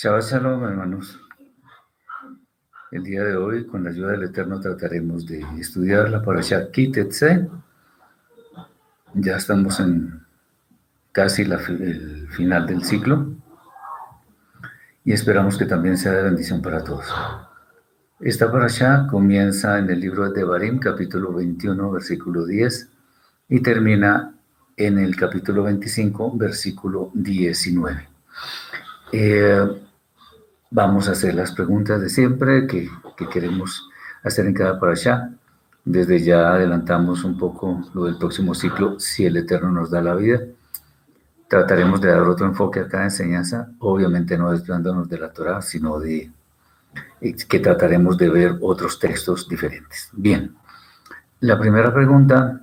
Shabbat Shalom, hermanos. El día de hoy, con la ayuda del Eterno, trataremos de estudiar la parasha Kitetse. Ya estamos en casi el final del ciclo y esperamos que también sea de bendición para todos. Esta parasha comienza en el libro de Devarim, capítulo 21, versículo 10, y termina en el capítulo 25, versículo 19. Eh, vamos a hacer las preguntas de siempre que, queremos hacer en cada parasha. Desde ya adelantamos un poco lo del próximo ciclo, si el Eterno nos da la vida. Trataremos de dar otro enfoque a cada enseñanza, obviamente no desviándonos de la Torah, sino de que trataremos de ver otros textos diferentes. Bien, la primera pregunta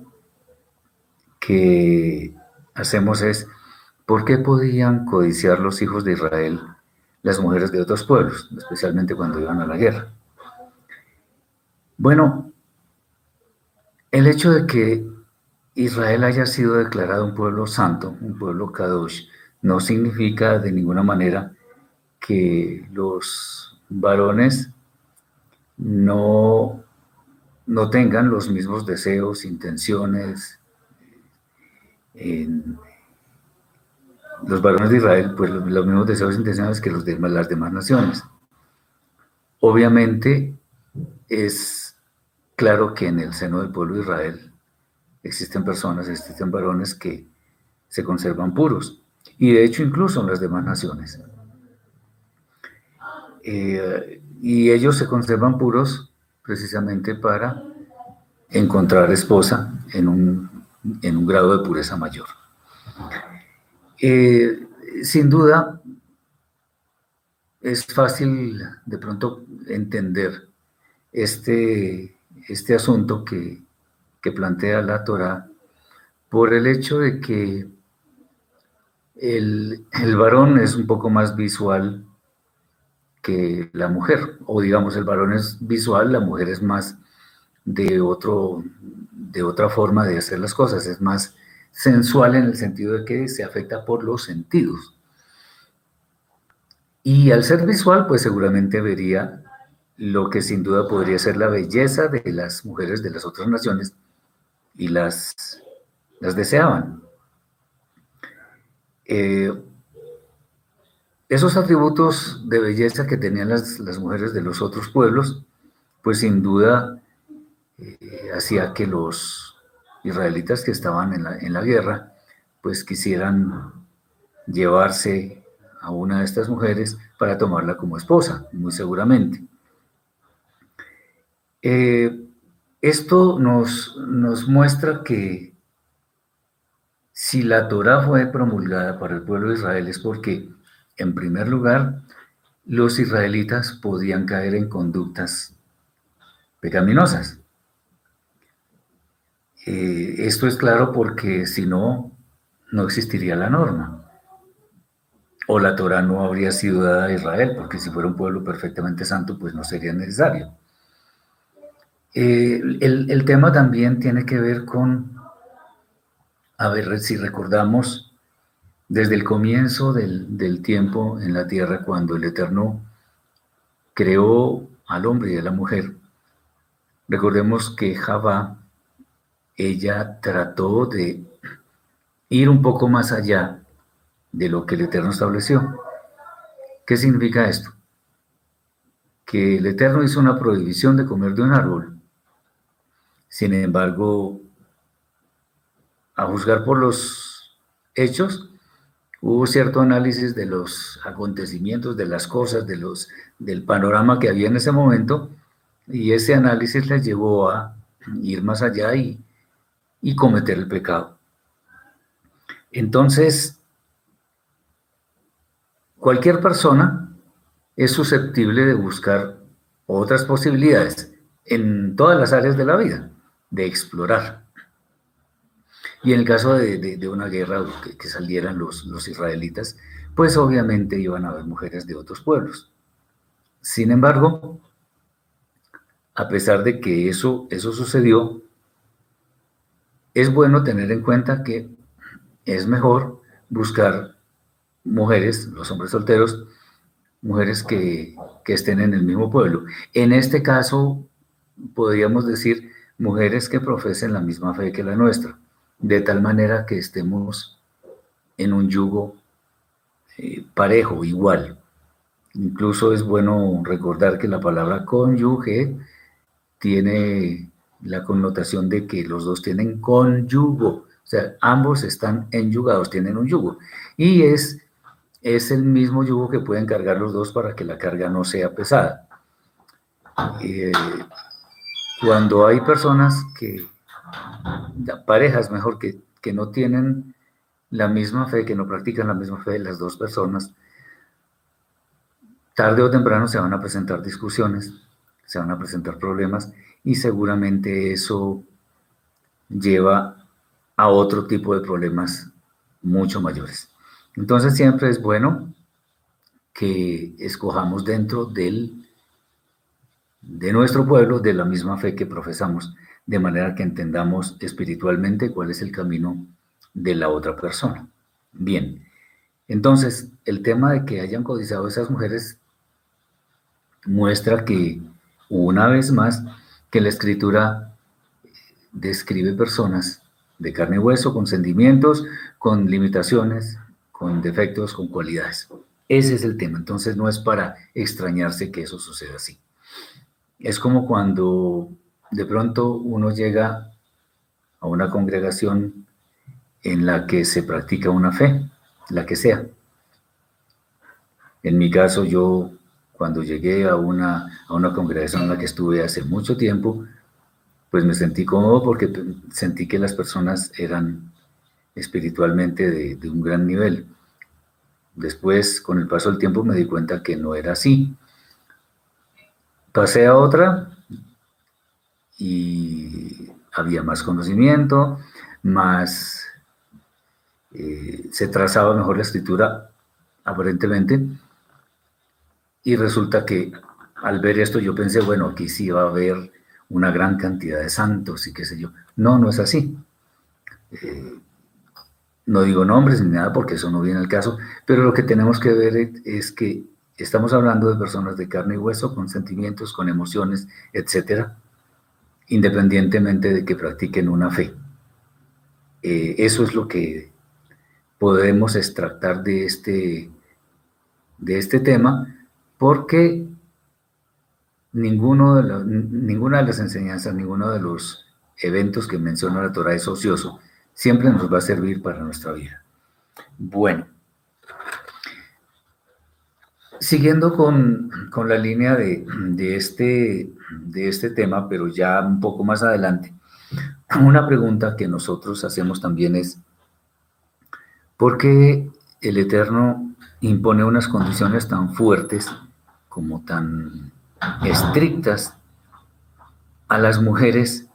que hacemos es, ¿por qué podían codiciar los hijos de Israel las mujeres de otros pueblos, especialmente cuando iban a la guerra. Bueno, el hecho de que Israel haya sido declarado un pueblo santo, un pueblo kadosh, no significa de ninguna manera que los varones no, no tengan los mismos deseos, intenciones, en, los varones de Israel, pues los, mismos deseos e intenciones que los de las demás naciones. Obviamente es claro que en el seno del pueblo de Israel existen personas, existen varones que se conservan puros, y de hecho incluso en las demás naciones. Eh, y ellos se conservan puros precisamente para encontrar esposa en un grado de pureza mayor. Eh, sin duda, es fácil de pronto entender este, este asunto que, plantea la Torah por el hecho de que el, el, varón es un poco más visual que la mujer, o digamos el varón es visual, la mujer es más de, otro, de otra forma de hacer las cosas, es más sensual en el sentido de que se afecta por los sentidos. Y al ser visual, pues seguramente vería lo que sin duda podría ser la belleza de las mujeres de las otras naciones y las, las deseaban. Eh, esos atributos de belleza que tenían las, mujeres de los otros pueblos, pues sin duda eh, hacía que los israelitas que estaban en la, en la guerra, pues quisieran llevarse a una de estas mujeres para tomarla como esposa, muy seguramente. Eh, esto nos, nos muestra que si la Torah fue promulgada para el pueblo de Israel es porque, en primer lugar, los israelitas podían caer en conductas pecaminosas. Eh, esto es claro porque si no, no existiría la norma. O la Torah no habría sido dada a Israel, porque si fuera un pueblo perfectamente santo, pues no sería necesario. Eh, el, tema también tiene que ver con, a ver si recordamos, desde el comienzo del, del tiempo en la tierra, cuando el Eterno creó al hombre y a la mujer, recordemos que Javá ella trató de ir un poco más allá de lo que el Eterno estableció. ¿Qué significa esto? Que el Eterno hizo una prohibición de comer de un árbol. Sin embargo, a juzgar por los hechos, hubo cierto análisis de los acontecimientos, de las cosas, de los, del panorama que había en ese momento, y ese análisis les llevó a ir más allá y y cometer el pecado. Entonces, cualquier persona es susceptible de buscar otras posibilidades en todas las áreas de la vida, de explorar. Y en el caso de, una guerra que, salieran los, los israelitas, pues obviamente iban a haber mujeres de otros pueblos. Sin embargo, a pesar de que eso, eso sucedió, es bueno tener en cuenta que es mejor buscar mujeres, los hombres solteros, mujeres que, que estén en el mismo pueblo. En este caso, podríamos decir mujeres que profesen la misma fe que la nuestra, de tal manera que estemos en un yugo eh, parejo, igual. Incluso es bueno recordar que la palabra cónyuge tiene la connotación de que los dos tienen conyugo, o sea, ambos están enyugados, tienen un yugo. Y es, es el mismo yugo que pueden cargar los dos para que la carga no sea pesada. Eh, cuando hay personas que, parejas mejor, que, que no tienen la misma fe, que no practican la misma fe de las dos personas, tarde o temprano se van a presentar discusiones, se van a presentar problemas y seguramente eso lleva a otro tipo de problemas mucho mayores. Entonces siempre es bueno que escojamos dentro del, de nuestro pueblo de la misma fe que profesamos, de manera que entendamos espiritualmente cuál es el camino de la otra persona. Bien, entonces el tema de que hayan codiciado esas mujeres muestra que, una vez más, que la escritura describe personas de carne y hueso, con sentimientos, con limitaciones, con defectos, con cualidades. Ese es el tema. Entonces no es para extrañarse que eso suceda así. Es como cuando de pronto uno llega a una congregación en la que se practica una fe, la que sea. En mi caso, yo cuando llegué a una, a una congregación en la que estuve hace mucho tiempo, pues me sentí cómodo porque sentí que las personas eran espiritualmente de, de un gran nivel. Después, con el paso del tiempo, me di cuenta que no era así. Pasé a otra y había más conocimiento, más eh, se trazaba mejor la escritura aparentemente y resulta que al ver esto yo pensé, bueno, aquí sí va a haber una gran cantidad de santos y qué sé yo. No, no es así. Eh, no digo nombres ni nada porque eso no viene al caso, pero lo que tenemos que ver es que estamos hablando de personas de carne y hueso, con sentimientos, con emociones, etcétera, independientemente de que practiquen una fe. Eh, eso es lo que podemos extractar de este, de este tema porque ninguna de las enseñanzas, ninguno de los eventos que menciona la Torah es ocioso, siempre nos va a servir para nuestra vida. Bueno, siguiendo con, la línea este, de este tema, pero ya un poco más adelante, una pregunta que nosotros hacemos también es, ¿por qué el Eterno impone unas condiciones tan fuertes como tan estrictas a las mujeres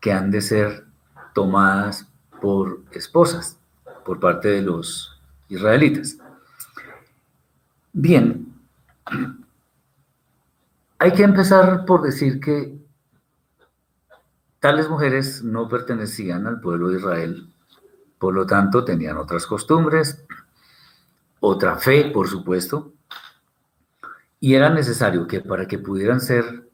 que han de ser tomadas por esposas por parte de los israelitas. Bien, hay que empezar por decir que tales mujeres no pertenecían al pueblo de Israel, por lo tanto tenían otras costumbres, otra fe, por supuesto, y era necesario que para que pudieran ser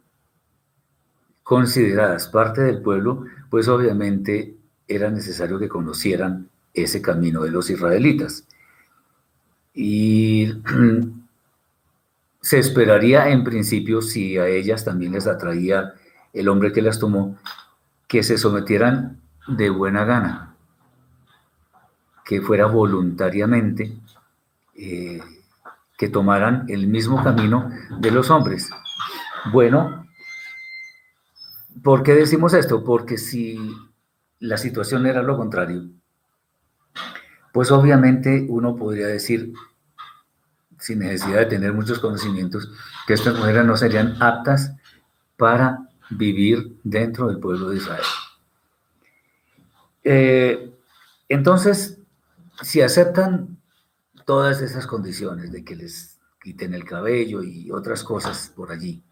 consideradas parte del pueblo, pues obviamente era necesario que conocieran ese camino de los israelitas. Y se esperaría en principio, si a ellas también les atraía el hombre que las tomó, que se sometieran de buena gana, que fuera voluntariamente eh, que tomaran el mismo camino de los hombres. Bueno, ¿por qué decimos esto? Porque si la situación era lo contrario, pues obviamente uno podría decir, sin necesidad de tener muchos conocimientos, que estas mujeres no serían aptas para vivir dentro del pueblo de Israel. Eh, entonces, si aceptan todas esas condiciones de que les quiten el cabello y otras cosas por allí,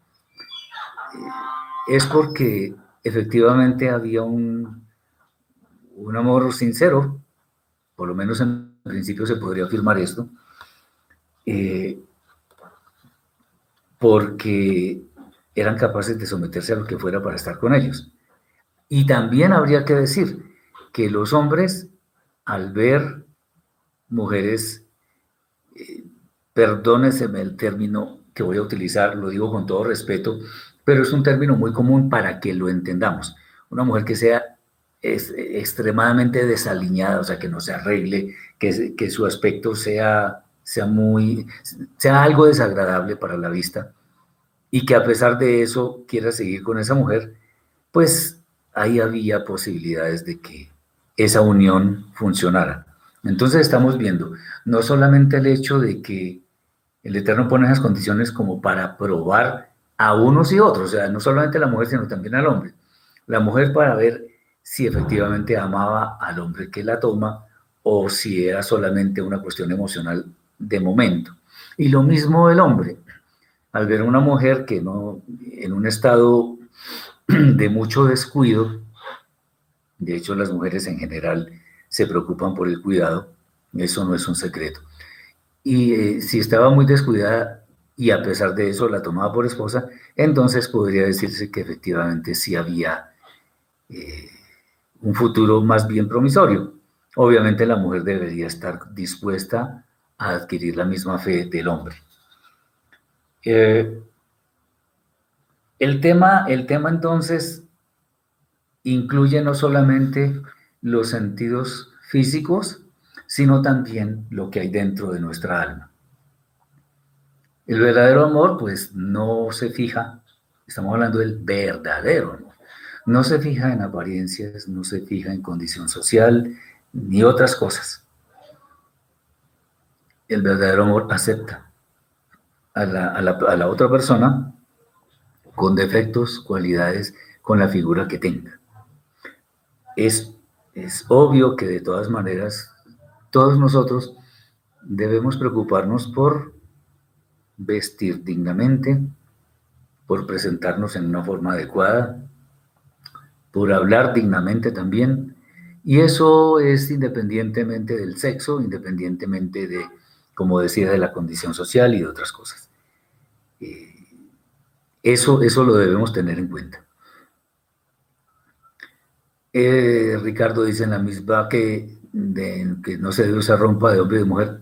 eh, es porque efectivamente había un, un amor sincero, por lo menos en principio se podría afirmar esto, eh, porque eran capaces de someterse a lo que fuera para estar con ellos. Y también habría que decir que los hombres, al ver mujeres, eh, perdóneseme el término que voy a utilizar, lo digo con todo respeto, pero es un término muy común para que lo entendamos. Una mujer que sea es extremadamente desaliñada, o sea, que no se arregle, que, que su aspecto sea, sea, muy, sea algo desagradable para la vista y que a pesar de eso quiera seguir con esa mujer, pues ahí había posibilidades de que esa unión funcionara. Entonces estamos viendo no solamente el hecho de que el Eterno pone esas condiciones como para probar a unos y otros, o sea, no solamente a la mujer, sino también al hombre. La mujer para ver si efectivamente amaba al hombre que la toma o si era solamente una cuestión emocional de momento. Y lo mismo el hombre, al ver a una mujer que no, en un estado de mucho descuido, de hecho las mujeres en general se preocupan por el cuidado, eso no es un secreto. Y eh, si estaba muy descuidada y a pesar de eso la tomaba por esposa, entonces podría decirse que efectivamente sí había eh, un futuro más bien promisorio. Obviamente la mujer debería estar dispuesta a adquirir la misma fe del hombre. Eh, el, tema, el tema entonces incluye no solamente los sentidos físicos, sino también lo que hay dentro de nuestra alma. El verdadero amor, pues, no se fija, estamos hablando del verdadero amor, no se fija en apariencias, no se fija en condición social, ni otras cosas. El verdadero amor acepta a la, a la otra persona con defectos, cualidades, con la figura que tenga. Es es obvio que de todas maneras todos nosotros debemos preocuparnos por vestir dignamente, por presentarnos en una forma adecuada, por hablar dignamente también. Y eso es independientemente del sexo, independientemente de, como decía, de la condición social y de otras cosas. Eh, eso, eso lo debemos tener en cuenta. Ricardo dice en la misma que, que no se debe usar rompa de hombre y de mujer.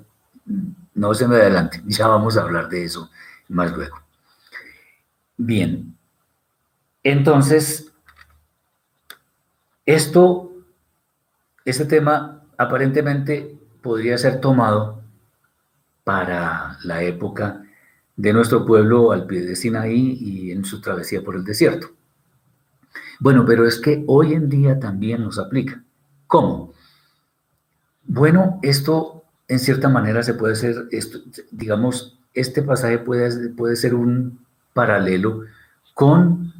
No se me adelante, ya vamos a hablar de eso más luego. Bien, entonces, esto, este tema aparentemente podría ser tomado para la época de nuestro pueblo al pie de Sinaí y en su travesía por el desierto. Bueno, pero es que hoy en día también nos aplica. ¿Cómo? Bueno, esto en cierta manera se puede hacer, digamos, este pasaje puede, puede ser un paralelo con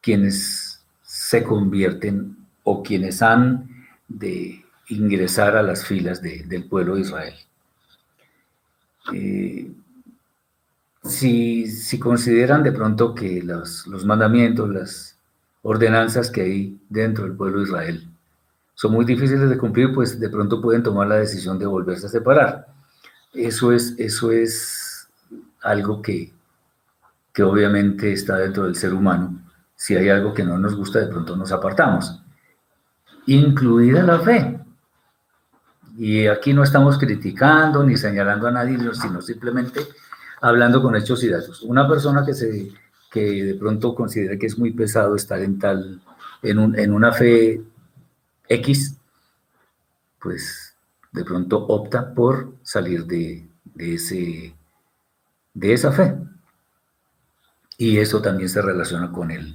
quienes se convierten o quienes han de ingresar a las filas del pueblo de Israel. Eh, si, si, consideran de pronto que los mandamientos, las ordenanzas que hay dentro del pueblo de Israel. Son muy difíciles de cumplir, pues de pronto pueden tomar la decisión de volverse a separar. Eso es, eso es algo que, que obviamente está dentro del ser humano. Si hay algo que no nos gusta, de pronto nos apartamos. Incluida la fe. Y aquí no estamos criticando ni señalando a nadie, sino simplemente hablando con hechos y datos. Una persona que se que de pronto considera que es muy pesado estar en tal, en, un, en una fe X, pues de pronto opta por salir de, de, ese, de esa fe. Y eso también se relaciona con el,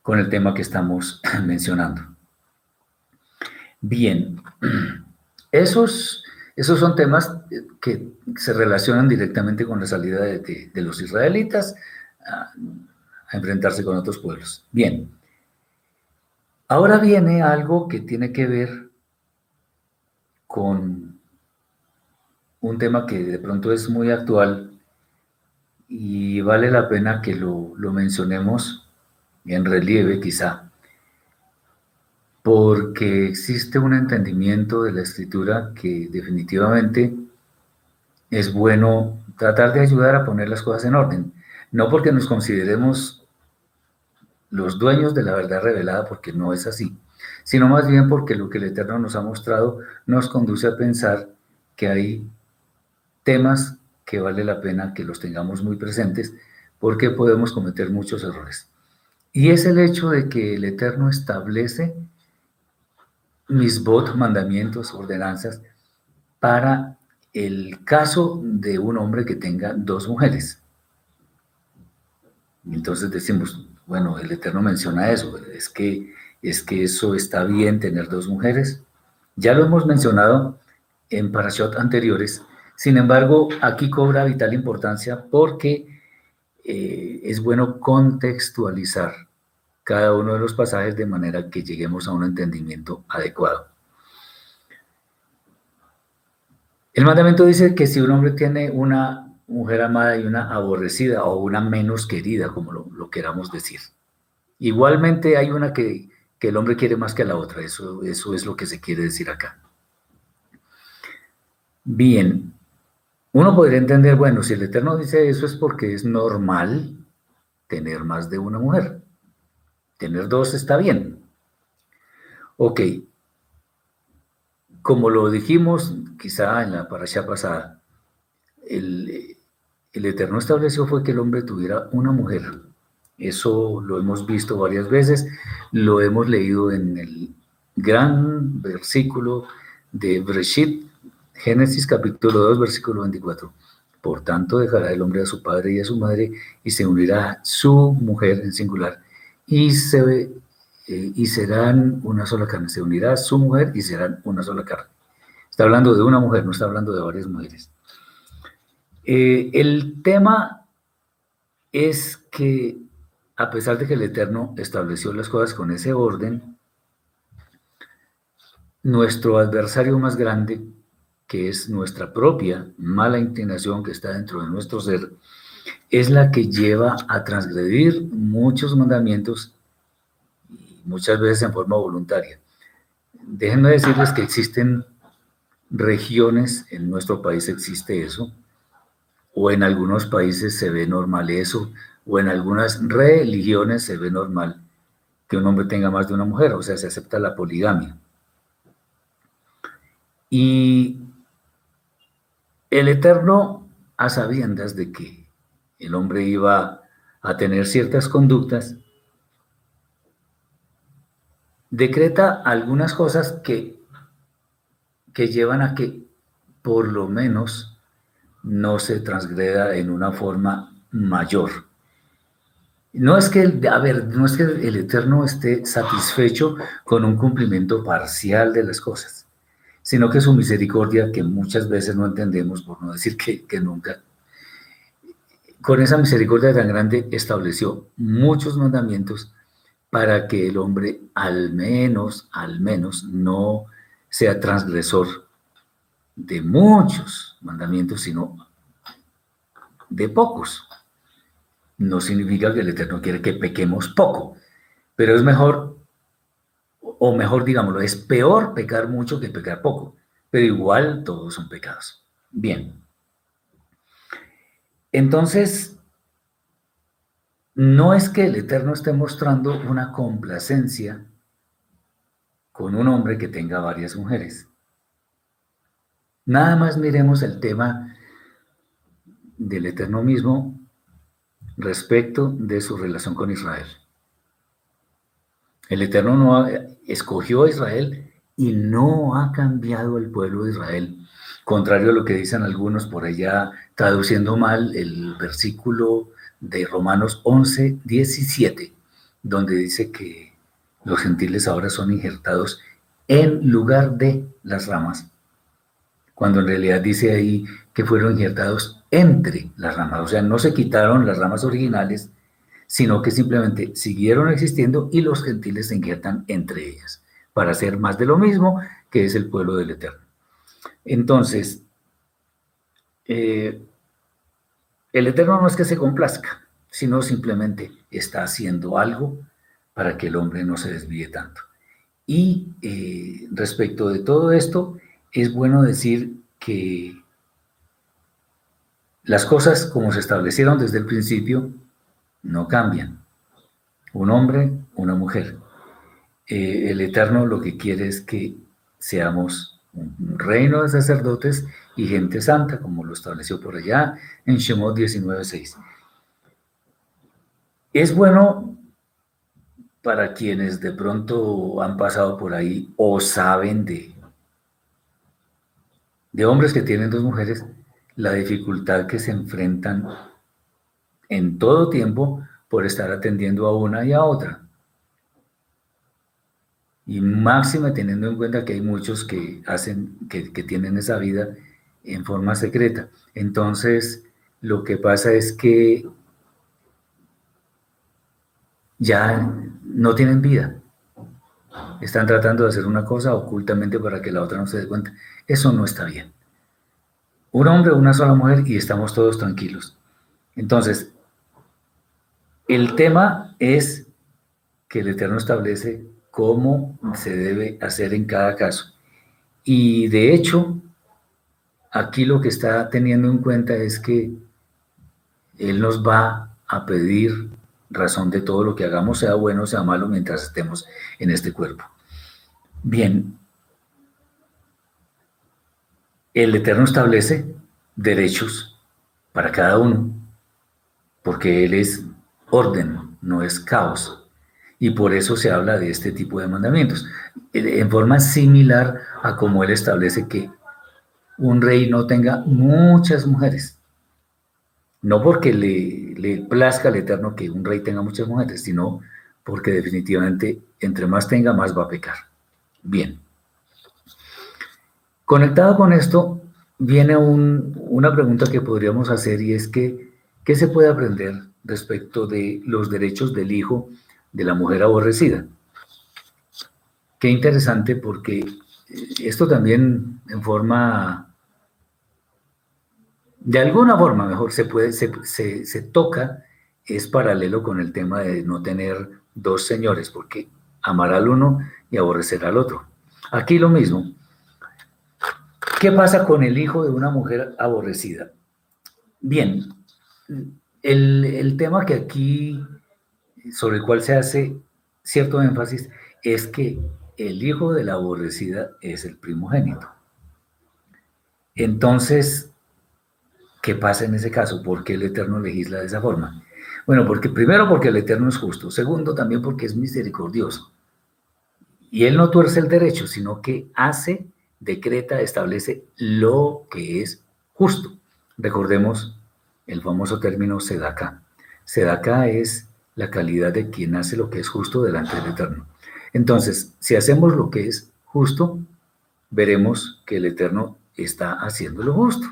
con el tema que estamos mencionando. Bien, esos, esos son temas que se relacionan directamente con la salida de, de los israelitas enfrentarse con otros pueblos. Bien, ahora viene algo que tiene que ver con un tema que de pronto es muy actual y vale la pena que lo mencionemos en relieve quizá, porque existe un entendimiento de la escritura que definitivamente es bueno tratar de ayudar a poner las cosas en orden. No porque nos consideremos los dueños de la verdad revelada, porque no es así, sino más bien porque lo que el Eterno nos ha mostrado nos conduce a pensar que hay temas que vale la pena que los tengamos muy presentes porque podemos cometer muchos errores. Y es el hecho de que el Eterno establece mis votos, mandamientos, ordenanzas para el caso de un hombre que tenga dos mujeres. Entonces decimos, bueno, el Eterno menciona eso, es que, es que eso está bien tener dos mujeres. Ya lo hemos mencionado en parashot anteriores, sin embargo, aquí cobra vital importancia porque eh, es bueno contextualizar cada uno de los pasajes de manera que lleguemos a un entendimiento adecuado. El mandamiento dice que si un hombre tiene una mujer amada y una aborrecida o una menos querida, como lo, queramos decir. Igualmente hay una que, el hombre quiere más que la otra, eso, eso es lo que se quiere decir acá. Bien, uno podría entender, bueno, si el Eterno dice eso es porque es normal tener más de una mujer. Tener dos está bien. Ok, como lo dijimos quizá en la parasha pasada, el, Eterno estableció fue que el hombre tuviera una mujer. Eso lo hemos visto varias veces, lo hemos leído en el gran versículo de Breshit, Génesis capítulo 2, versículo 24. Por tanto, dejará el hombre a su padre y a su madre y se unirá a su mujer en singular y, se, eh, y serán una sola carne. Se unirá a su mujer y serán una sola carne. Está hablando de una mujer, no está hablando de varias mujeres. Eh, el tema es que a pesar de que el Eterno estableció las cosas con ese orden, nuestro adversario más grande, que es nuestra propia mala inclinación que está dentro de nuestro ser, es la que lleva a transgredir muchos mandamientos, muchas veces en forma voluntaria. Déjenme decirles que existen regiones, en nuestro país existe eso, o en algunos países se ve normal eso, o en algunas religiones se ve normal que un hombre tenga más de una mujer, o sea, se acepta la poligamia. Y el Eterno, a sabiendas de que el hombre iba a tener ciertas conductas, decreta algunas cosas que, que llevan a que por lo menos no se transgreda en una forma mayor. No es que, a ver, no es que el Eterno esté satisfecho con un cumplimiento parcial de las cosas, sino que su misericordia, que muchas veces no entendemos, por no decir que, que nunca, con esa misericordia tan grande estableció muchos mandamientos para que el hombre al menos, al menos, no sea transgresor de muchos mandamientos, sino de pocos. No significa que el Eterno quiere que pequemos poco, pero es mejor, o mejor digámoslo, es peor pecar mucho que pecar poco, pero igual todos son pecados. Bien. Entonces, no es que el Eterno esté mostrando una complacencia con un hombre que tenga varias mujeres. Nada más miremos el tema del Eterno mismo respecto de su relación con Israel. El Eterno no escogió a Israel y no ha cambiado el pueblo de Israel contrario a lo que dicen algunos por allá, traduciendo mal el versículo de Romanos 11, 17, donde dice que los gentiles ahora son injertados en lugar de las ramas, cuando en realidad dice ahí que fueron injertados entre las ramas, o sea, no se quitaron las ramas originales, sino que simplemente siguieron existiendo y los gentiles se injertan entre ellas, para hacer más de lo mismo que es el pueblo del Eterno. Entonces, eh, el Eterno no es que se complazca, sino simplemente está haciendo algo para que el hombre no se desvíe tanto. Y eh, respecto de todo esto, es bueno decir que las cosas como se establecieron desde el principio no cambian. Un hombre, una mujer. Eh, el Eterno lo que quiere es que seamos un reino de sacerdotes y gente santa, como lo estableció por allá en Shemot 19.6. Es bueno para quienes de pronto han pasado por ahí o saben de, de hombres que tienen dos mujeres, la dificultad que se enfrentan en todo tiempo por estar atendiendo a una y a otra. Y máxima teniendo en cuenta que hay muchos que hacen, que, tienen esa vida en forma secreta. Entonces, lo que pasa es que ya no tienen vida. Están tratando de hacer una cosa ocultamente para que la otra no se dé cuenta. Eso no está bien un hombre, una sola mujer y estamos todos tranquilos. Entonces, el tema es que el Eterno establece cómo se debe hacer en cada caso. Y de hecho, aquí lo que está teniendo en cuenta es que Él nos va a pedir razón de todo lo que hagamos, sea bueno o sea malo, mientras estemos en este cuerpo. Bien, el Eterno establece derechos para cada uno, porque Él es orden, no es caos. Y por eso se habla de este tipo de mandamientos, en forma similar a como Él establece que un rey no tenga muchas mujeres. No porque le, plazca al Eterno que un rey tenga muchas mujeres, sino porque definitivamente entre más tenga, más va a pecar. Bien. Conectado con esto, viene una pregunta que podríamos hacer y es que, ¿qué se puede aprender respecto de los derechos del hijo de la mujer aborrecida? Qué interesante porque esto también en forma, de alguna forma mejor, se, puede, se, se toca, es paralelo con el tema de no tener dos señores, porque amar al uno y aborrecer al otro. Aquí lo mismo, ¿Qué pasa con el hijo de una mujer aborrecida? Bien, el, tema que aquí, sobre el cual se hace cierto énfasis, es que el hijo de la aborrecida es el primogénito. Entonces, ¿qué pasa en ese caso? ¿Por qué el Eterno legisla de esa forma? Bueno, porque primero porque el Eterno es justo, segundo también porque es misericordioso. Y Él no tuerce el derecho, sino que hace decreta, establece lo que es justo. Recordemos el famoso término sedaka. Sedaka es la calidad de quien hace lo que es justo delante del Eterno. Entonces, si hacemos lo que es justo, veremos que el Eterno está haciendo lo justo.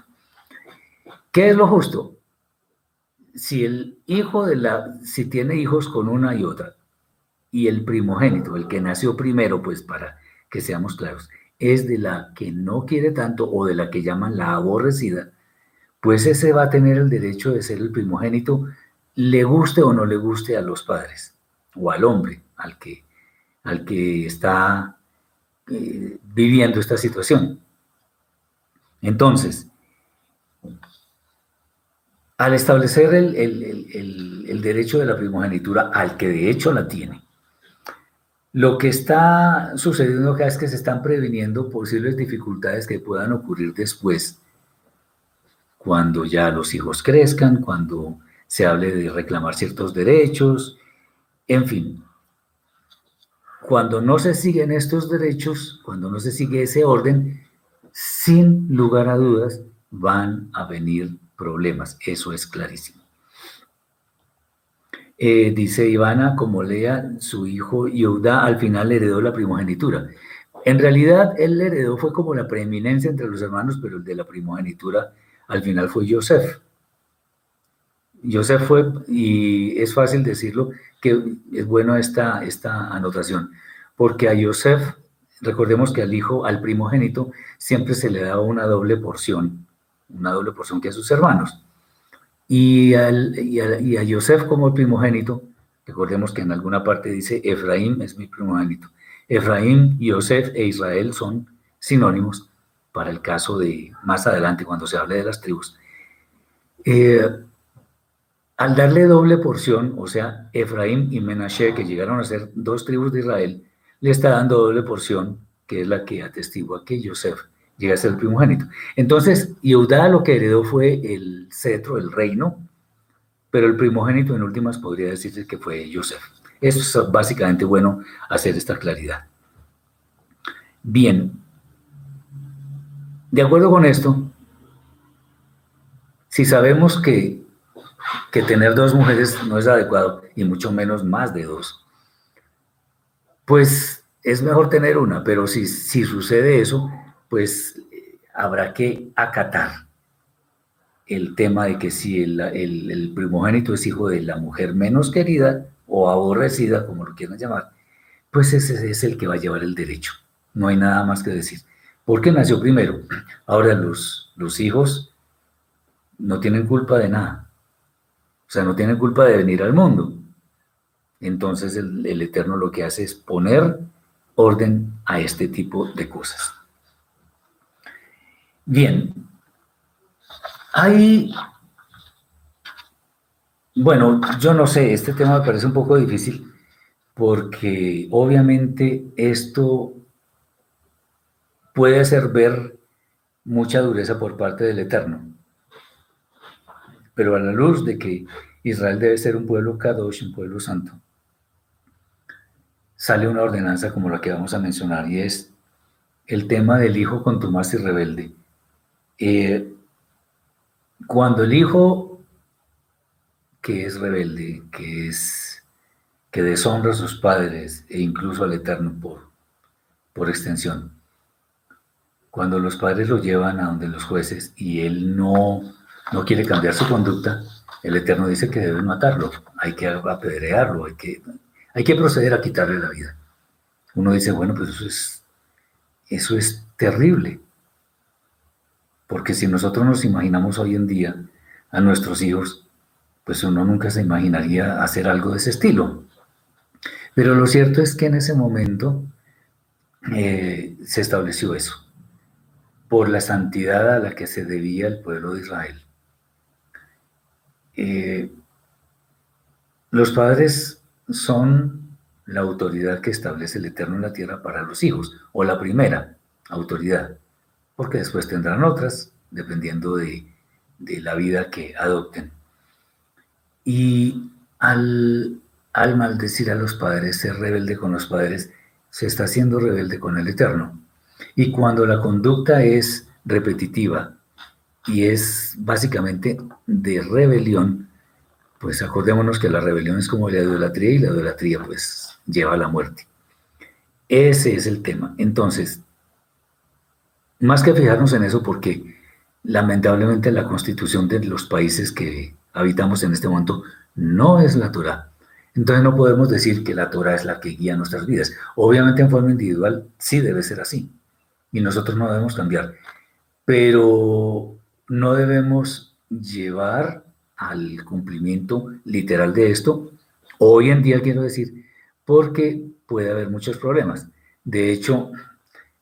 ¿Qué es lo justo? Si el hijo de la, si tiene hijos con una y otra, y el primogénito, el que nació primero, pues para que seamos claros, es de la que no quiere tanto o de la que llaman la aborrecida, pues ese va a tener el derecho de ser el primogénito, le guste o no le guste a los padres o al hombre al que, al que está eh, viviendo esta situación. Entonces, al establecer el derecho de la primogenitura, al que de hecho la tiene, lo que está sucediendo acá es que se están previniendo posibles dificultades que puedan ocurrir después, cuando ya los hijos crezcan, cuando se hable de reclamar ciertos derechos, en fin. Cuando no se siguen estos derechos, cuando no se sigue ese orden, sin lugar a dudas van a venir problemas, eso es clarísimo. Eh, dice Ivana, como Lea, su hijo Yehuda al final heredó la primogenitura. En realidad, él heredó fue como la preeminencia entre los hermanos, pero el de la primogenitura al final fue Joseph. Joseph fue, y es fácil decirlo, que es bueno esta, esta anotación, porque a Joseph, recordemos que al hijo, al primogénito, siempre se le daba una doble porción, una doble porción que a sus hermanos. Y, y, a, Yosef como primogénito, recordemos que en alguna parte dice Efraín es mi primogénito. Efraín, Yosef e Israel son sinónimos para el caso de más adelante cuando se hable de las tribus. Eh, al darle doble porción, o sea, Efraín y Menashe, que llegaron a ser dos tribus de Israel, le está dando doble porción, que es la que atestigua que Joseph llega a ser el primogénito. Entonces, Yehudá lo que heredó fue el cetro, el reino, pero el primogénito en últimas podría decirse que fue Joseph. Eso es básicamente bueno hacer esta claridad. Bien, de acuerdo con esto, si sabemos que, que tener dos mujeres no es adecuado, y mucho menos más de dos, pues es mejor tener una, pero si, si sucede eso, pues habrá que acatar el tema de que si el, primogénito es hijo de la mujer menos querida o aborrecida, como lo quieran llamar, pues ese es el que va a llevar el derecho. No hay nada más que decir. Porque nació primero. Ahora los, los hijos no tienen culpa de nada. O sea, no tienen culpa de venir al mundo. Entonces el, el Eterno lo que hace es poner orden a este tipo de cosas. Bien, hay, bueno, yo no sé, este tema me parece un poco difícil porque obviamente esto puede hacer ver mucha dureza por parte del Eterno. Pero a la luz de que Israel debe ser un pueblo Kadosh, un pueblo santo, sale una ordenanza como la que vamos a mencionar y es el tema del hijo contumaz y rebelde. Eh, cuando el hijo que es rebelde, que es que deshonra a sus padres e incluso al Eterno por, por extensión, cuando los padres lo llevan a donde los jueces y él no, no quiere cambiar su conducta, el Eterno dice que deben matarlo, hay que apedrearlo, hay que, hay que proceder a quitarle la vida. Uno dice, bueno, pues eso es, eso es terrible. Porque si nosotros nos imaginamos hoy en día a nuestros hijos, pues uno nunca se imaginaría hacer algo de ese estilo. Pero lo cierto es que en ese momento eh, se estableció eso, por la santidad a la que se debía el pueblo de Israel. Eh, los padres son la autoridad que establece el Eterno en la tierra para los hijos, o la primera autoridad porque después tendrán otras, dependiendo de, la vida que adopten. Y al, al maldecir a los padres, ser rebelde con los padres, se está haciendo rebelde con el Eterno. Y cuando la conducta es repetitiva y es básicamente de rebelión, pues acordémonos que la rebelión es como la idolatría y la idolatría pues lleva a la muerte. Ese es el tema. Entonces, más que fijarnos en eso, porque lamentablemente la constitución de los países que habitamos en este momento no es la Torah. Entonces no podemos decir que la Torah es la que guía nuestras vidas. Obviamente en forma individual sí debe ser así. Y nosotros no debemos cambiar. Pero no debemos llevar al cumplimiento literal de esto. Hoy en día quiero decir, porque puede haber muchos problemas. De hecho,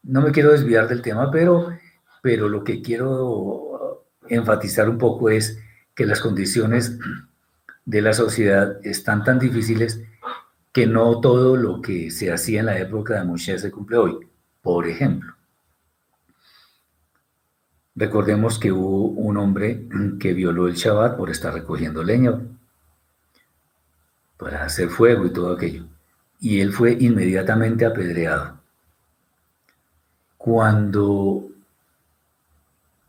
no me quiero desviar del tema, pero, pero lo que quiero enfatizar un poco es que las condiciones de la sociedad están tan difíciles que no todo lo que se hacía en la época de Moshe se cumple hoy. Por ejemplo, recordemos que hubo un hombre que violó el Shabbat por estar recogiendo leña para hacer fuego y todo aquello. Y él fue inmediatamente apedreado cuando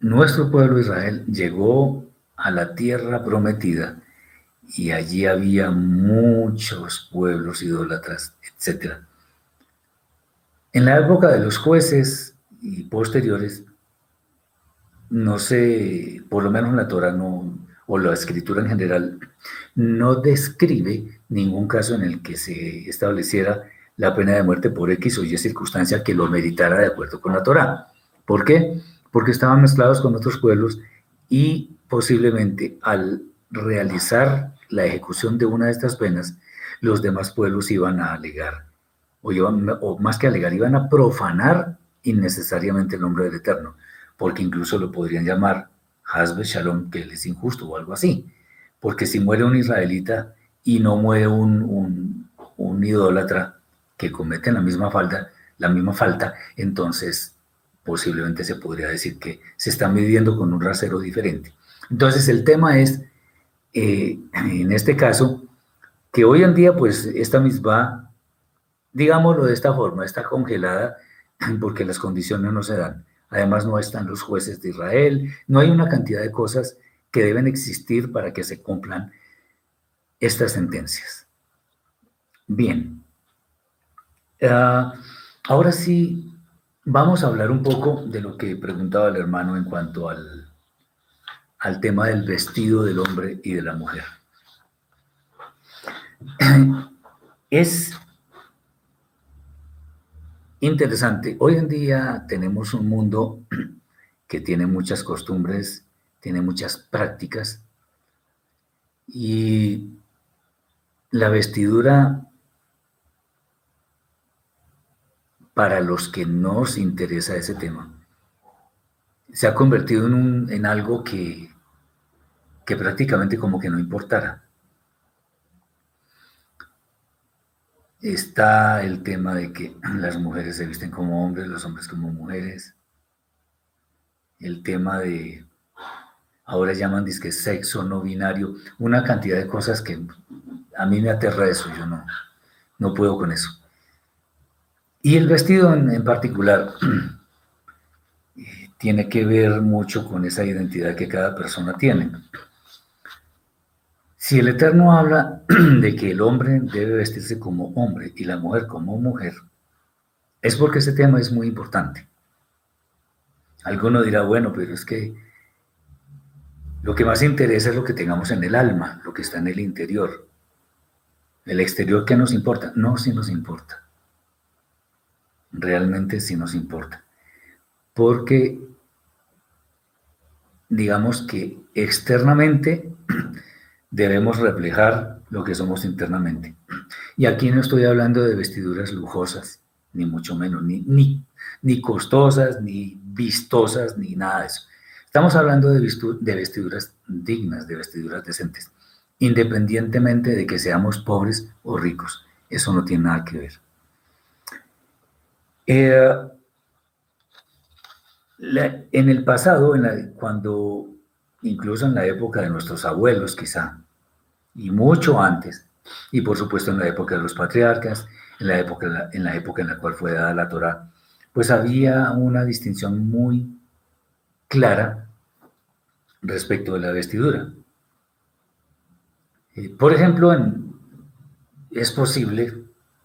nuestro pueblo Israel llegó a la tierra prometida y allí había muchos pueblos idólatras, etc. En la época de los jueces y posteriores, no sé, por lo menos la Torah no, o la escritura en general, no describe ningún caso en el que se estableciera la pena de muerte por X o Y circunstancia que lo meritara de acuerdo con la Torah. ¿Por qué? Porque estaban mezclados con otros pueblos y posiblemente al realizar la ejecución de una de estas penas, los demás pueblos iban a alegar, o, iban, o más que alegar, iban a profanar innecesariamente el nombre del Eterno, porque incluso lo podrían llamar Hasbe Shalom, que él es injusto o algo así. Porque si muere un israelita y no muere un, un, idólatra que comete la misma falta, la misma falta, entonces posiblemente se podría decir que se está midiendo con un rasero diferente. Entonces el tema es, eh, en este caso, que hoy en día pues esta misma, digámoslo de esta forma, está congelada porque las condiciones no se dan. Además no están los jueces de Israel, no hay una cantidad de cosas que deben existir para que se cumplan estas sentencias. Bien, ah, ahora sí vamos a hablar un poco de lo que preguntaba el hermano en cuanto al, al tema del vestido del hombre y de la mujer. Es interesante. Hoy en día tenemos un mundo que tiene muchas costumbres, tiene muchas prácticas y la vestidura para los que nos interesa ese tema se ha convertido en, algo que, que prácticamente como que no importara. Está el tema de que las mujeres se visten como hombres, los hombres como mujeres. El tema de, ahora llaman disque sexo no binario, una cantidad de cosas que a mí me aterra eso, yo no, no puedo con eso. Y el vestido en, particular tiene que ver mucho con esa identidad que cada persona tiene. Si el Eterno habla de que el hombre debe vestirse como hombre y la mujer como mujer, es porque ese tema es muy importante. Alguno dirá, bueno, pero es que lo que más interesa es lo que tengamos en el alma, lo que está en el interior. El exterior, ¿qué nos importa? No, sí nos importa. Realmente sí nos importa. Porque, digamos que externamente debemos reflejar lo que somos internamente. Y aquí no estoy hablando de vestiduras lujosas, ni mucho menos, ni, ni, ni costosas, ni vistosas, ni nada de eso. Estamos hablando de, de vestiduras dignas, de vestiduras decentes, independientemente de que seamos pobres o ricos. Eso no tiene nada que ver. Eh, en el pasado, cuando incluso en la época de nuestros abuelos quizá, y mucho antes, y por supuesto en la época de los patriarcas, en la época, en la, la cual fue dada la Torah, pues había una distinción muy clara respecto de la vestidura. Eh, por ejemplo, es posible,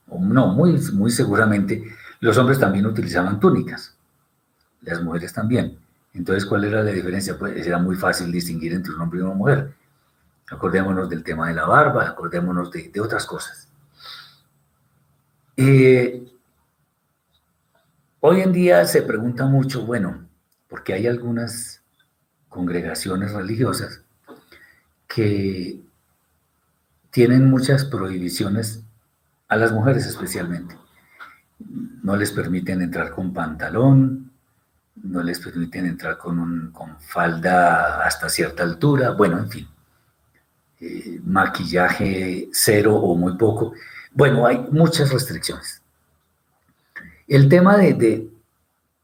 o no, muy seguramente, los hombres también utilizaban túnicas, las mujeres también. Entonces, ¿cuál era la diferencia? Pues era muy fácil distinguir entre un hombre y una mujer. Acordémonos del tema de la barba, acordémonos de, otras cosas. Eh, hoy en día se pregunta mucho, bueno, porque hay algunas congregaciones religiosas que tienen muchas prohibiciones a las mujeres especialmente. No les permiten entrar con pantalón, no les permiten entrar con, un, con falda hasta cierta altura, bueno, en fin. Eh, maquillaje cero o muy poco. Bueno, hay muchas restricciones. El tema de,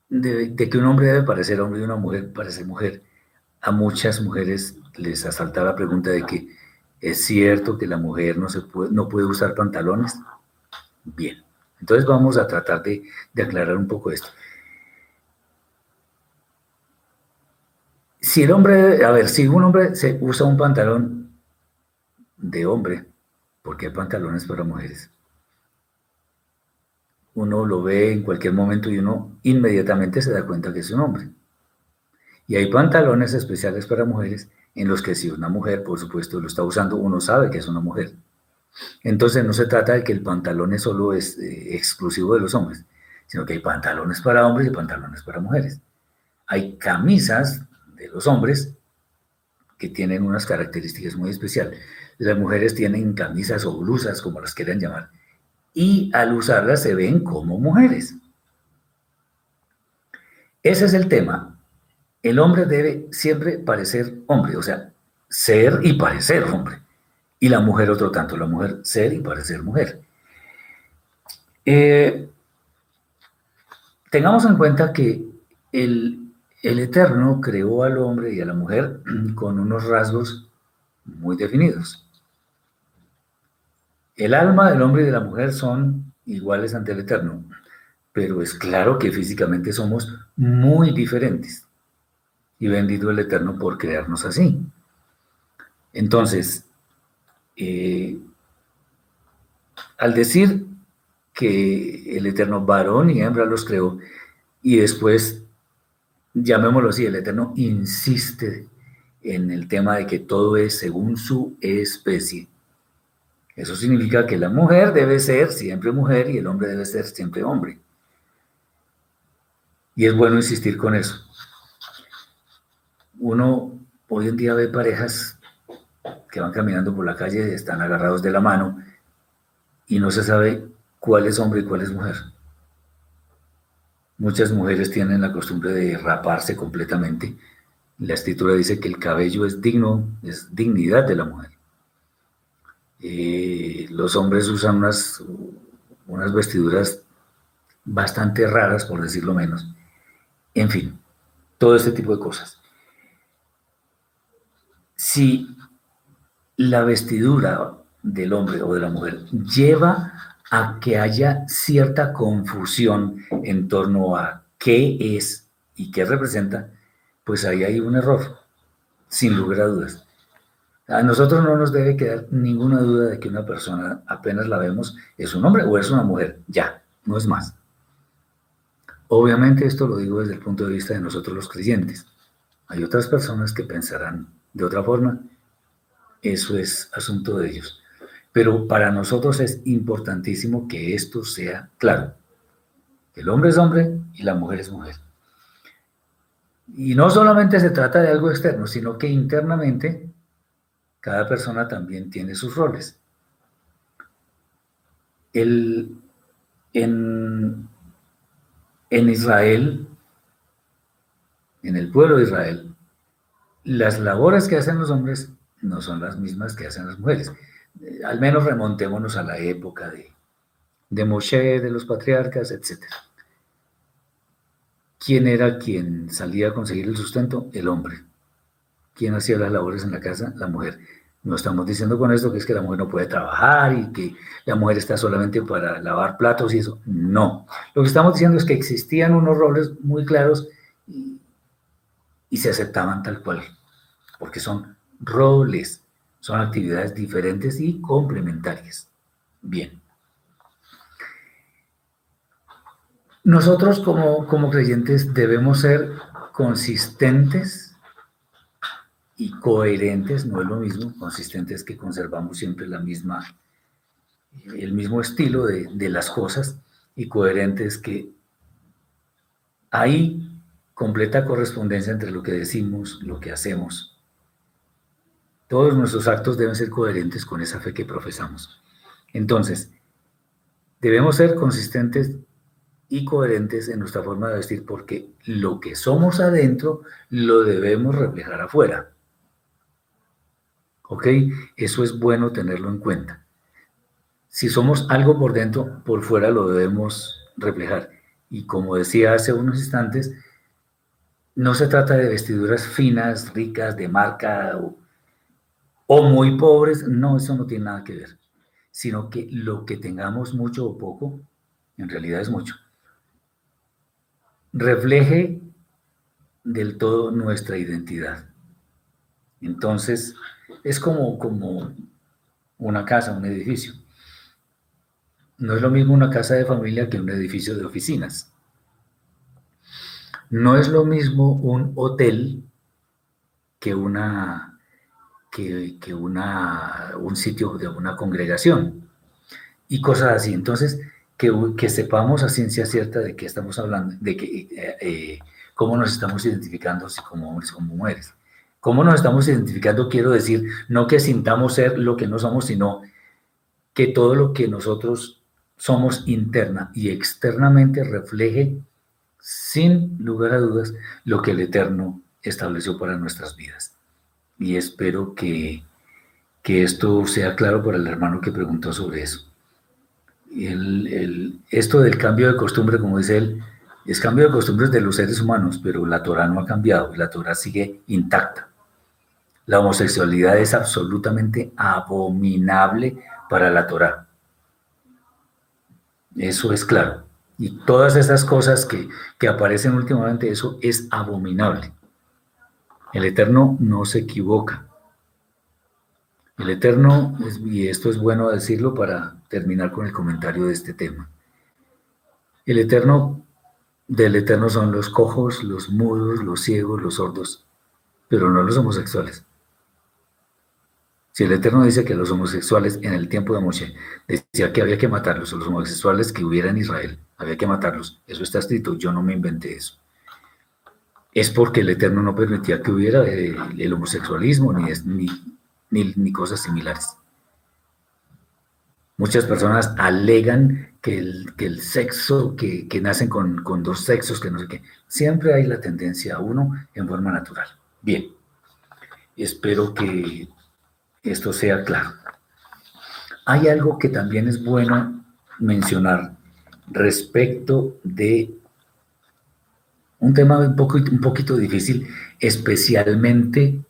de, que un hombre debe parecer hombre y una mujer parecer mujer, a muchas mujeres les asalta la pregunta de que es cierto que la mujer no, se puede, no puede usar pantalones. Bien, entonces vamos a tratar de, aclarar un poco esto. Si el hombre, a ver, si un hombre se usa un pantalón de hombre, porque hay pantalones para mujeres. Uno lo ve en cualquier momento y uno inmediatamente se da cuenta que es un hombre. Y hay pantalones especiales para mujeres en los que si una mujer, por supuesto, lo está usando, uno sabe que es una mujer. Entonces no se trata de que el pantalón es solo es eh, exclusivo de los hombres, sino que hay pantalones para hombres y pantalones para mujeres. Hay camisas de los hombres que tienen unas características muy especiales. Las mujeres tienen camisas o blusas, como las quieran llamar, y al usarlas se ven como mujeres. Ese es el tema. el hombre debe siempre parecer hombre, o sea, ser y parecer hombre. Y la mujer otro tanto, la mujer ser y parecer mujer. Eh, tengamos en cuenta que el, el Eterno creó al hombre y a la mujer con unos rasgos muy definidos. El alma del hombre y de la mujer son iguales ante el Eterno, pero es claro que físicamente somos muy diferentes. Y bendito el Eterno por crearnos así. Entonces, eh, al decir que el Eterno varón y hembra los creó, y después, llamémoslo así, el Eterno insiste en el tema de que todo es según su especie. Eso significa que la mujer debe ser siempre mujer y el hombre debe ser siempre hombre. Y es bueno insistir con eso. Uno hoy en día ve parejas que van caminando por la calle, están agarrados de la mano y no se sabe cuál es hombre y cuál es mujer. Muchas mujeres tienen la costumbre de raparse completamente. La escritura dice que el cabello es digno, es dignidad de la mujer. Eh, los hombres usan unas, unas vestiduras bastante raras, por decirlo menos. En fin, todo este tipo de cosas. Si la vestidura del hombre o de la mujer lleva a que haya cierta confusión en torno a qué es y qué representa, pues ahí hay un error, sin lugar a dudas. A nosotros no nos debe quedar ninguna duda de que una persona, apenas la vemos, es un hombre o es una mujer, ya, no es más. Obviamente esto lo digo desde el punto de vista de nosotros los creyentes. Hay otras personas que pensarán de otra forma, eso es asunto de ellos. Pero para nosotros es importantísimo que esto sea claro. El hombre es hombre y la mujer es mujer. Y no solamente se trata de algo externo, sino que internamente cada persona también tiene sus roles. El, en, en Israel, en el pueblo de Israel, las labores que hacen los hombres no son las mismas que hacen las mujeres. Eh, al menos remontémonos a la época de, de Moshe, de los patriarcas, etc. ¿Quién era quien salía a conseguir el sustento? El hombre. ¿Quién hacía las labores en la casa? La mujer. No estamos diciendo con esto que es que la mujer no puede trabajar y que la mujer está solamente para lavar platos y eso. No. Lo que estamos diciendo es que existían unos roles muy claros y, y se aceptaban tal cual, porque son roles, son actividades diferentes y complementarias. Bien. Nosotros como, como creyentes debemos ser consistentes y coherentes, no es lo mismo, consistentes que conservamos siempre la misma, el mismo estilo de, de las cosas y coherentes que hay completa correspondencia entre lo que decimos, lo que hacemos. Todos nuestros actos deben ser coherentes con esa fe que profesamos. Entonces, debemos ser consistentes y coherentes en nuestra forma de vestir porque lo que somos adentro lo debemos reflejar afuera. ¿Ok? Eso es bueno tenerlo en cuenta. Si somos algo por dentro, por fuera lo debemos reflejar. Y como decía hace unos instantes, no se trata de vestiduras finas, ricas, de marca o, o, muy pobres. No, eso no tiene nada que ver. Sino que lo que tengamos mucho o poco, en realidad es mucho, refleje del todo nuestra identidad. Entonces, es como, como una casa, un edificio. No es lo mismo una casa de familia que un edificio de oficinas. No es lo mismo un hotel que una que, una, un sitio de una congregación y cosas así. Entonces, que, que, sepamos a ciencia cierta de qué estamos hablando, de que, eh, eh, cómo nos estamos identificando si como hombres, como mujeres. ¿Cómo nos estamos identificando? Quiero decir, no que sintamos ser lo que no somos, sino que todo lo que nosotros somos interna y externamente refleje sin lugar a dudas lo que el Eterno estableció para nuestras vidas. Y espero que, esto sea claro para el hermano que preguntó sobre eso. El, esto del cambio de costumbre, como dice él, es cambio de costumbres de los seres humanos, pero la Torah no ha cambiado, la Torah sigue intacta. La homosexualidad es absolutamente abominable para la Torah. Eso es claro. Y todas estas cosas que, que aparecen últimamente, eso es abominable. El Eterno no se equivoca. El Eterno, y esto es bueno decirlo para terminar con el comentario de este tema. El Eterno, del Eterno son los cojos, los mudos, los ciegos, los sordos, pero no los homosexuales. Si el Eterno dice que los homosexuales en el tiempo de Moshe decía que había que matarlos, los homosexuales que hubiera en Israel, había que matarlos, eso está escrito, yo no me inventé eso es porque el Eterno no permitía que hubiera eh, el homosexualismo ni, ni, cosas similares. Muchas personas alegan que el, sexo, que, nacen con, con, dos sexos, que no sé qué. Siempre hay la tendencia a uno en forma natural. Bien, espero que esto sea claro. Hay algo que también es bueno mencionar respecto de un tema un, un poquito difícil, especialmente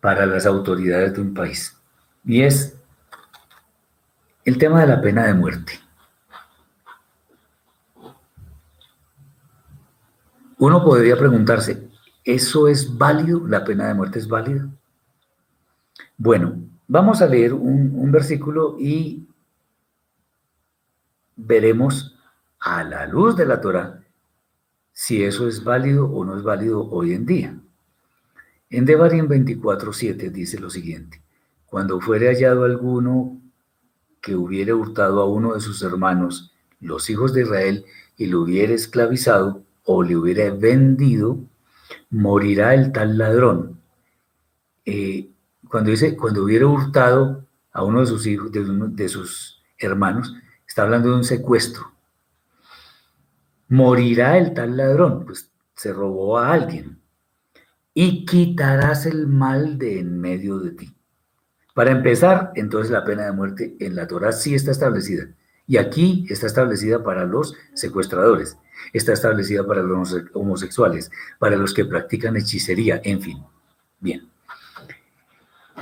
para las autoridades de un país, y es el tema de la pena de muerte. Uno podría preguntarse, ¿eso es válido? ¿La pena de muerte es válida? Bueno, vamos a leer un, un versículo y veremos a la luz de la Torah si eso es válido o no es válido hoy en día. En Devarim 24.7 dice lo siguiente, cuando fuere hallado alguno que hubiere hurtado a uno de sus hermanos, los hijos de Israel, y lo hubiere esclavizado o le hubiere vendido, morirá el tal ladrón. Eh, cuando dice, cuando hubiere hurtado a uno de sus hijos, de sus hermanos, está hablando de un secuestro morirá el tal ladrón, pues se robó a alguien, y quitarás el mal de en medio de ti. Para empezar, entonces la pena de muerte en la Torah sí está establecida. Y aquí está establecida para los secuestradores, está establecida para los homosexuales, para los que practican hechicería, en fin. Bien.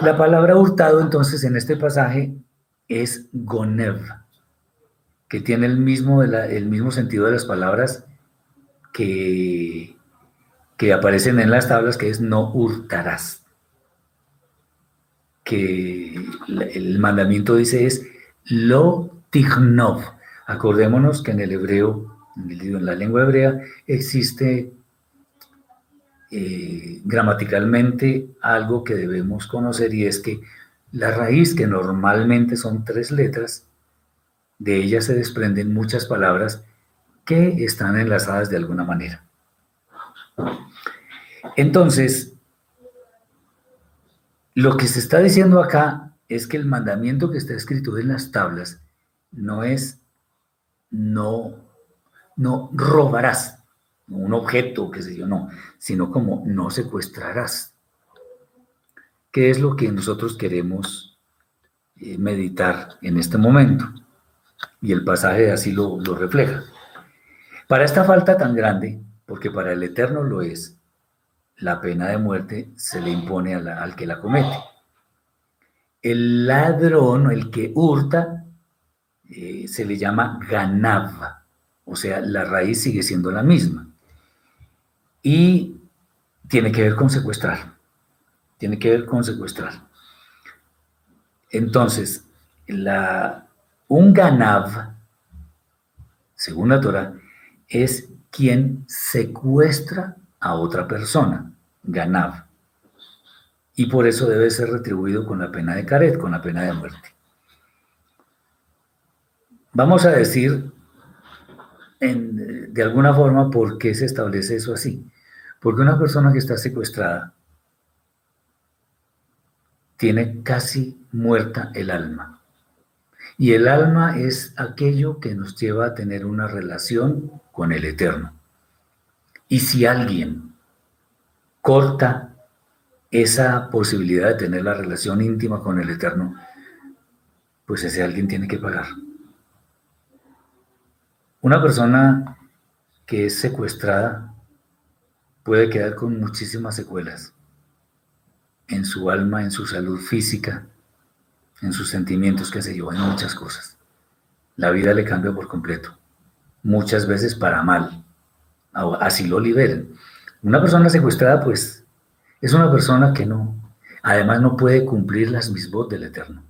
La palabra hurtado entonces en este pasaje es gonev, que tiene el mismo, el mismo sentido de las palabras que, que aparecen en las tablas, que es no hurtarás. Que el mandamiento dice es lo tichnov. Acordémonos que en el hebreo, en la lengua hebrea, existe eh, gramaticalmente algo que debemos conocer y es que la raíz, que normalmente son tres letras, de ella se desprenden muchas palabras que están enlazadas de alguna manera. Entonces, lo que se está diciendo acá es que el mandamiento que está escrito en las tablas no es no, no robarás un objeto, qué sé yo, no, sino como no secuestrarás. ¿Qué es lo que nosotros queremos eh, meditar en este momento? Y el pasaje así lo, refleja. Para esta falta tan grande, porque para el Eterno lo es, la pena de muerte se le impone al que la comete. El ladrón, el que hurta, eh, se le llama ganav, o sea, la raíz sigue siendo la misma. Y tiene que ver con secuestrar, tiene que ver con secuestrar. Entonces, la, un ganav, según la Torah, es quien secuestra a otra persona, ganav. Y por eso debe ser retribuido con la pena de caret, con la pena de muerte. Vamos a decir de alguna forma por qué se establece eso así. Porque una persona que está secuestrada tiene casi muerta el alma. Y el alma es aquello que nos lleva a tener una relación con el Eterno. Y si alguien corta esa posibilidad de tener la relación íntima con el Eterno, pues ese alguien tiene que pagar. Una persona que es secuestrada puede quedar con muchísimas secuelas en su alma, en su salud física, en sus sentimientos, que se yo, en muchas cosas. La vida le cambia por completo, muchas veces para mal. Así lo liberen. Una persona secuestrada, pues, es una persona que no, además no puede cumplir las misbos del Eterno.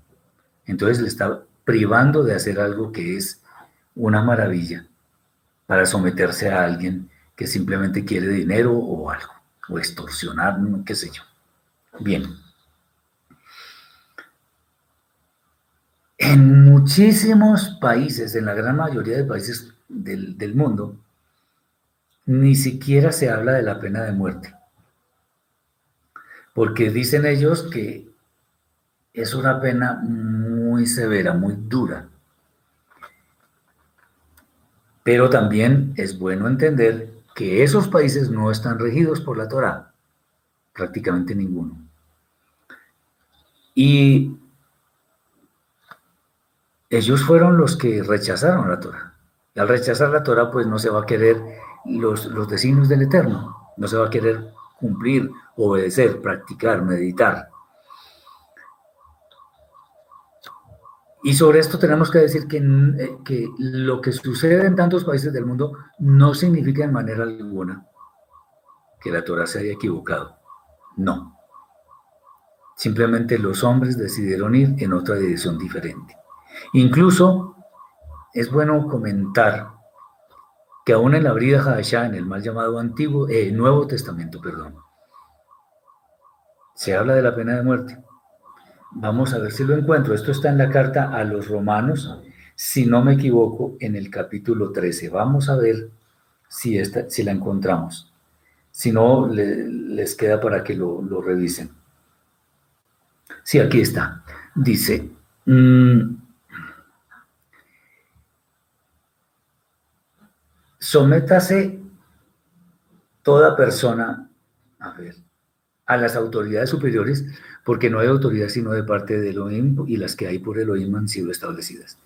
Entonces le está privando de hacer algo que es una maravilla para someterse a alguien que simplemente quiere dinero o algo, o extorsionar, qué sé yo. Bien. En muchísimos países, en la gran mayoría de países del, mundo, ni siquiera se habla de la pena de muerte. Porque dicen ellos que es una pena muy severa, muy dura. Pero también es bueno entender que esos países no están regidos por la Torah, prácticamente ninguno. Y ellos fueron los que rechazaron la Torah. Al rechazar la Torah, pues no se va a querer los, los designios del Eterno, no se va a querer cumplir, obedecer, practicar, meditar. Y sobre esto tenemos que decir que, eh, que, lo que sucede en tantos países del mundo no significa en manera alguna que la Torah se haya equivocado. No. Simplemente los hombres decidieron ir en otra dirección diferente. Incluso es bueno comentar que aún en la Brida Hadashah, en el mal llamado Antiguo, eh, Nuevo Testamento, perdón, se habla de la pena de muerte. Vamos a ver si lo encuentro. Esto está en la carta a los romanos, si no me equivoco, en el capítulo 13. Vamos a ver si, esta, si la encontramos. Si no, les queda para que lo, revisen. Sí, aquí está. Dice, mm, sométase toda persona, a las autoridades superiores, porque no hay autoridad sino de parte de Elohim y las que hay por Elohim han sido establecidas.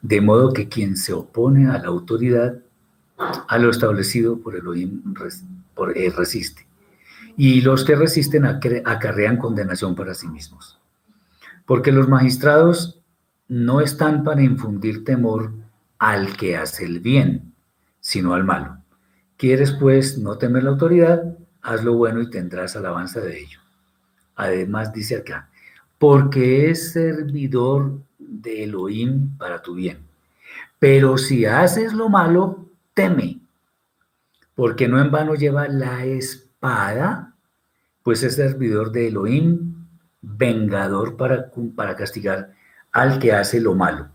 De modo que quien se opone a la autoridad, a lo establecido por Elohim, por, eh, resiste. Y los que resisten acarrean condenación para sí mismos. Porque los magistrados no están para infundir temor al que hace el bien, sino al malo. ¿Quieres pues no temer la autoridad? Haz lo bueno y tendrás alabanza de ello. Además dice acá, porque es servidor de Elohim para tu bien. Pero si haces lo malo, teme, porque no en vano lleva la espada, pues es servidor de Elohim, vengador para, para castigar al que hace lo malo.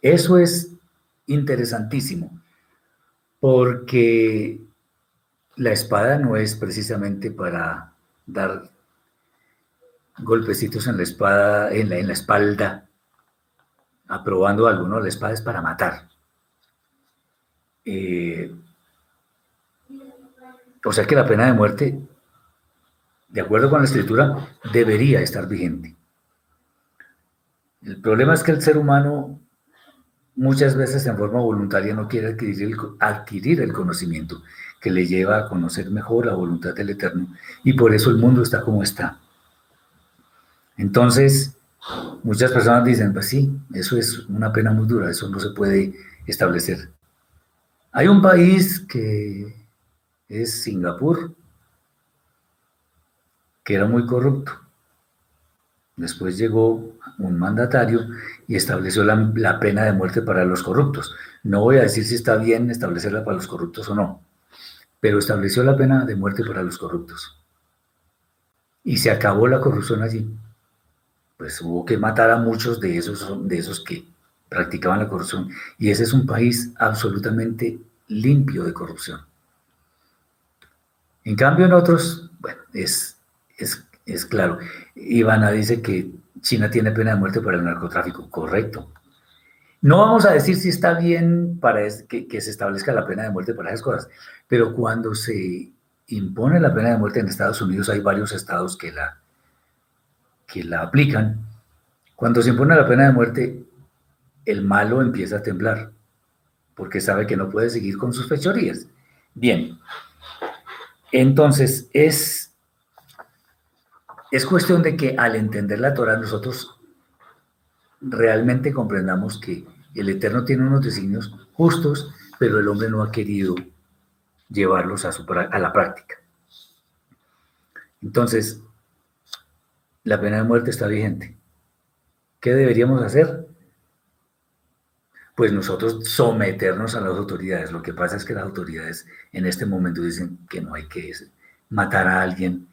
Eso es interesantísimo porque la espada no es precisamente para dar golpecitos en la espada, en la, espalda, aprobando algo, ¿no? La espada es para matar. Eh, o sea que la pena de muerte, de acuerdo con la escritura, debería estar vigente. El problema es que el ser humano muchas veces en forma voluntaria no quiere adquirir el, conocimiento que le lleva a conocer mejor la voluntad del Eterno y por eso el mundo está como está. Entonces, muchas personas dicen, pues sí, eso es una pena muy dura, eso no se puede establecer. Hay un país que es Singapur, que era muy corrupto. Después llegó un mandatario y estableció la, pena de muerte para los corruptos. No voy a decir si está bien establecerla para los corruptos o no, pero estableció la pena de muerte para los corruptos. Y se acabó la corrupción allí. Pues hubo que matar a muchos de esos, de esos que practicaban la corrupción. Y ese es un país absolutamente limpio de corrupción. En cambio, en otros, bueno, es, es, es claro. Ivana dice que China tiene pena de muerte por el narcotráfico, correcto. No vamos a decir si está bien para que, se establezca la pena de muerte para esas cosas, pero cuando se impone la pena de muerte en Estados Unidos, hay varios estados que la, que la aplican. Cuando se impone la pena de muerte, el malo empieza a temblar, porque sabe que no puede seguir con sus fechorías. Bien, entonces es, es cuestión de que al entender la Torah nosotros realmente comprendamos que el Eterno tiene unos designios justos, pero el hombre no ha querido llevarlos a, a la práctica. Entonces, la pena de muerte está vigente. ¿Qué deberíamos hacer? Pues nosotros someternos a las autoridades. Lo que pasa es que las autoridades en este momento dicen que no hay que matar a alguien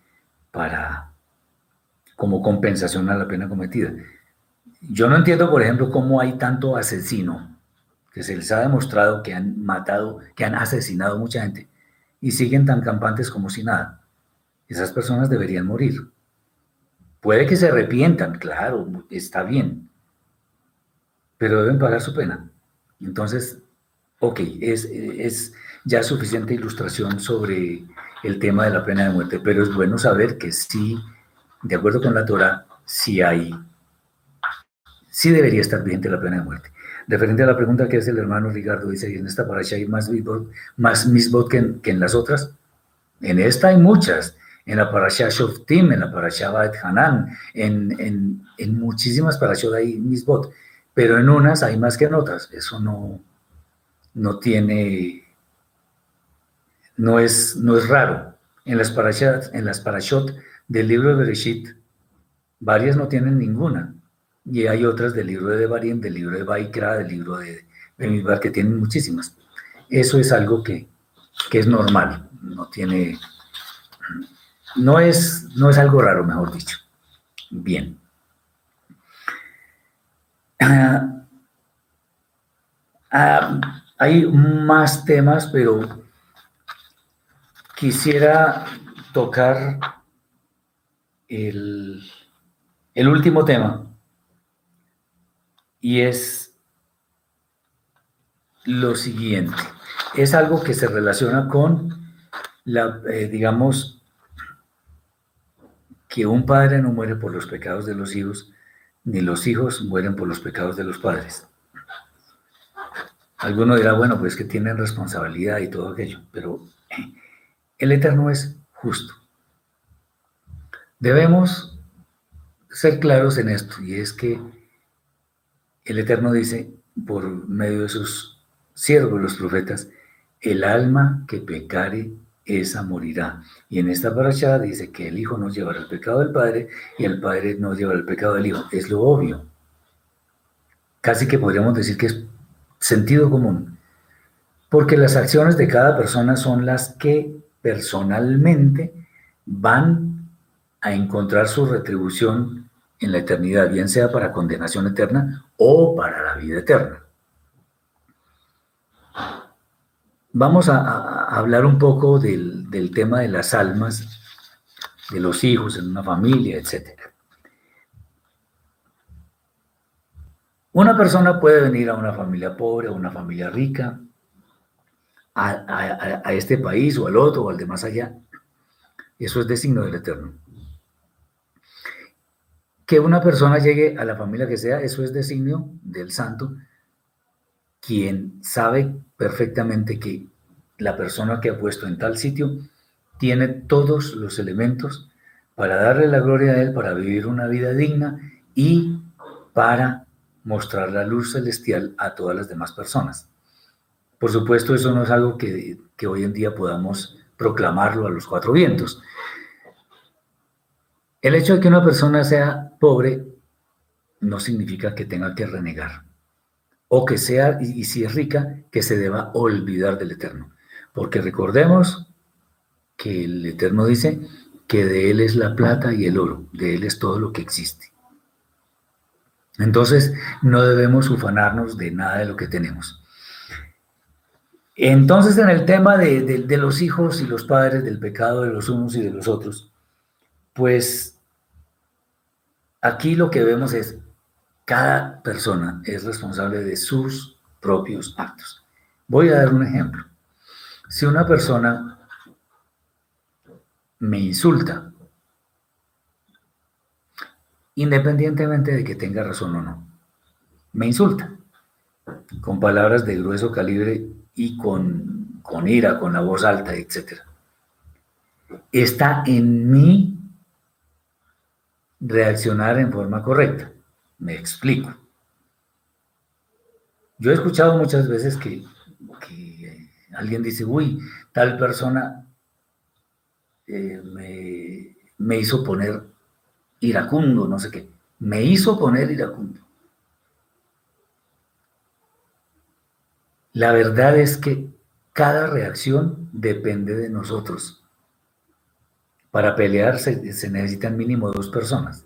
para como compensación a la pena cometida. Yo no entiendo, por ejemplo, cómo hay tanto asesino que se les ha demostrado que han matado, que han asesinado mucha gente y siguen tan campantes como si nada. Esas personas deberían morir. Puede que se arrepientan, claro, está bien, pero deben pagar su pena. Entonces, ok, es, es ya suficiente ilustración sobre el tema de la pena de muerte, pero es bueno saber que sí, de acuerdo con la Torah, sí hay, sí debería estar vigente la pena de muerte. Referente a la pregunta que hace el hermano Ricardo, dice, en esta paracha hay más misbot, más misbot que, en, que en las otras? En esta hay muchas, en la parasha Shoftim, en la parasha Ba'et Hanan, en, en, en muchísimas parashot hay misbot, pero en unas hay más que en otras. Eso no, no tiene, no es, no es raro. En las, parashot, en las parashot del libro de Bereshit, varias no tienen ninguna. Y hay otras del libro de Devarim, del libro de Baikra, del libro de Bemidbar, que tienen muchísimas. Eso es algo que, que es normal, no tiene no es, no es algo raro, mejor dicho. Bien. Ah, ah, hay más temas, pero quisiera tocar el, el último tema y es lo siguiente. Es algo que se relaciona con la, eh, digamos, que un padre no muere por los pecados de los hijos, ni los hijos mueren por los pecados de los padres. Alguno dirá, bueno, pues que tienen responsabilidad y todo aquello, pero el Eterno es justo. Debemos ser claros en esto, y es que el Eterno dice, por medio de sus siervos, los profetas, el alma que pecare esa morirá. Y en esta paracha dice que el hijo no llevará el pecado del padre y el padre no llevará el pecado del hijo. Es lo obvio. Casi que podríamos decir que es sentido común. Porque las acciones de cada persona son las que personalmente van a encontrar su retribución en la eternidad, bien sea para condenación eterna o para la vida eterna. Vamos a, hablar un poco del, tema de las almas, de los hijos en una familia, etc. Una persona puede venir a una familia pobre, a una familia rica, a, a, este país o al otro o al de más allá. Eso es de signo del Eterno. Que una persona llegue a la familia que sea, eso es de signo del Santo, quien sabe perfectamente que la persona que ha puesto en tal sitio tiene todos los elementos para darle la gloria a Él, para vivir una vida digna y para mostrar la luz celestial a todas las demás personas. Por supuesto, eso no es algo que, que hoy en día podamos proclamarlo a los cuatro vientos. El hecho de que una persona sea pobre no significa que tenga que renegar o que sea, y, si es rica, que se deba olvidar del Eterno. Porque recordemos que el Eterno dice que de Él es la plata y el oro, de Él es todo lo que existe. Entonces, no debemos ufanarnos de nada de lo que tenemos. Entonces, en el tema de, de, los hijos y los padres, del pecado de los unos y de los otros, pues aquí lo que vemos es cada persona es responsable de sus propios actos. Voy a dar un ejemplo. Si una persona me insulta, independientemente de que tenga razón o no. Me insulta, con palabras de grueso calibre y con, con ira, con la voz alta, etc. Está en mí reaccionar en forma correcta. Me explico. Yo he escuchado muchas veces que, alguien dice, uy, tal persona eh, me hizo poner iracundo, no sé qué. Me hizo poner iracundo. La verdad es que cada reacción depende de nosotros. Para pelear se, necesitan mínimo dos personas.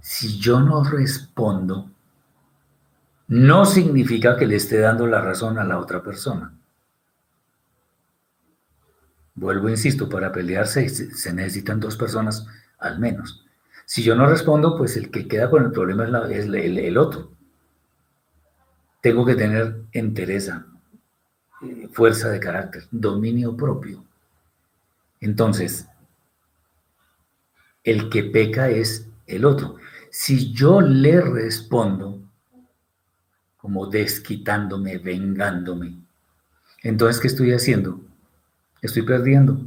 Si yo no respondo, no significa que le esté dando la razón a la otra persona. Vuelvo, insisto, para pelearse se necesitan dos personas al menos. Si yo no respondo, pues el que queda con el problema es, el, otro. Tengo que tener entereza, eh, fuerza de carácter, dominio propio. Entonces, el que peca es el otro. Si yo le respondo como desquitándome, vengándome, entonces, ¿qué estoy haciendo? Estoy perdiendo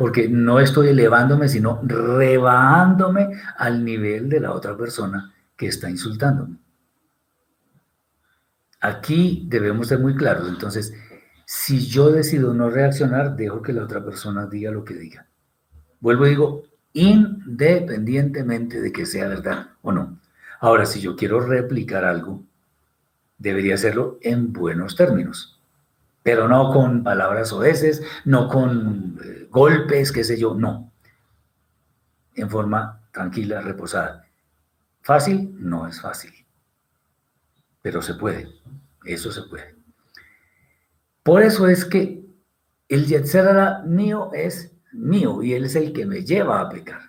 porque no estoy elevándome, sino rebajándome al nivel de la otra persona que está insultándome. Aquí debemos ser muy claros. Entonces, si yo decido no reaccionar, dejo que la otra persona diga lo que diga. Vuelvo y digo, independientemente de que sea verdad o no. Ahora, si yo quiero replicar algo, debería hacerlo en buenos términos pero no con palabras oeces, no con eh, golpes, qué sé yo, no. En forma tranquila, reposada. Fácil, no es fácil, pero se puede, eso se puede. Por eso es que el Yetzerara mío es mío y él es el que me lleva a pecar.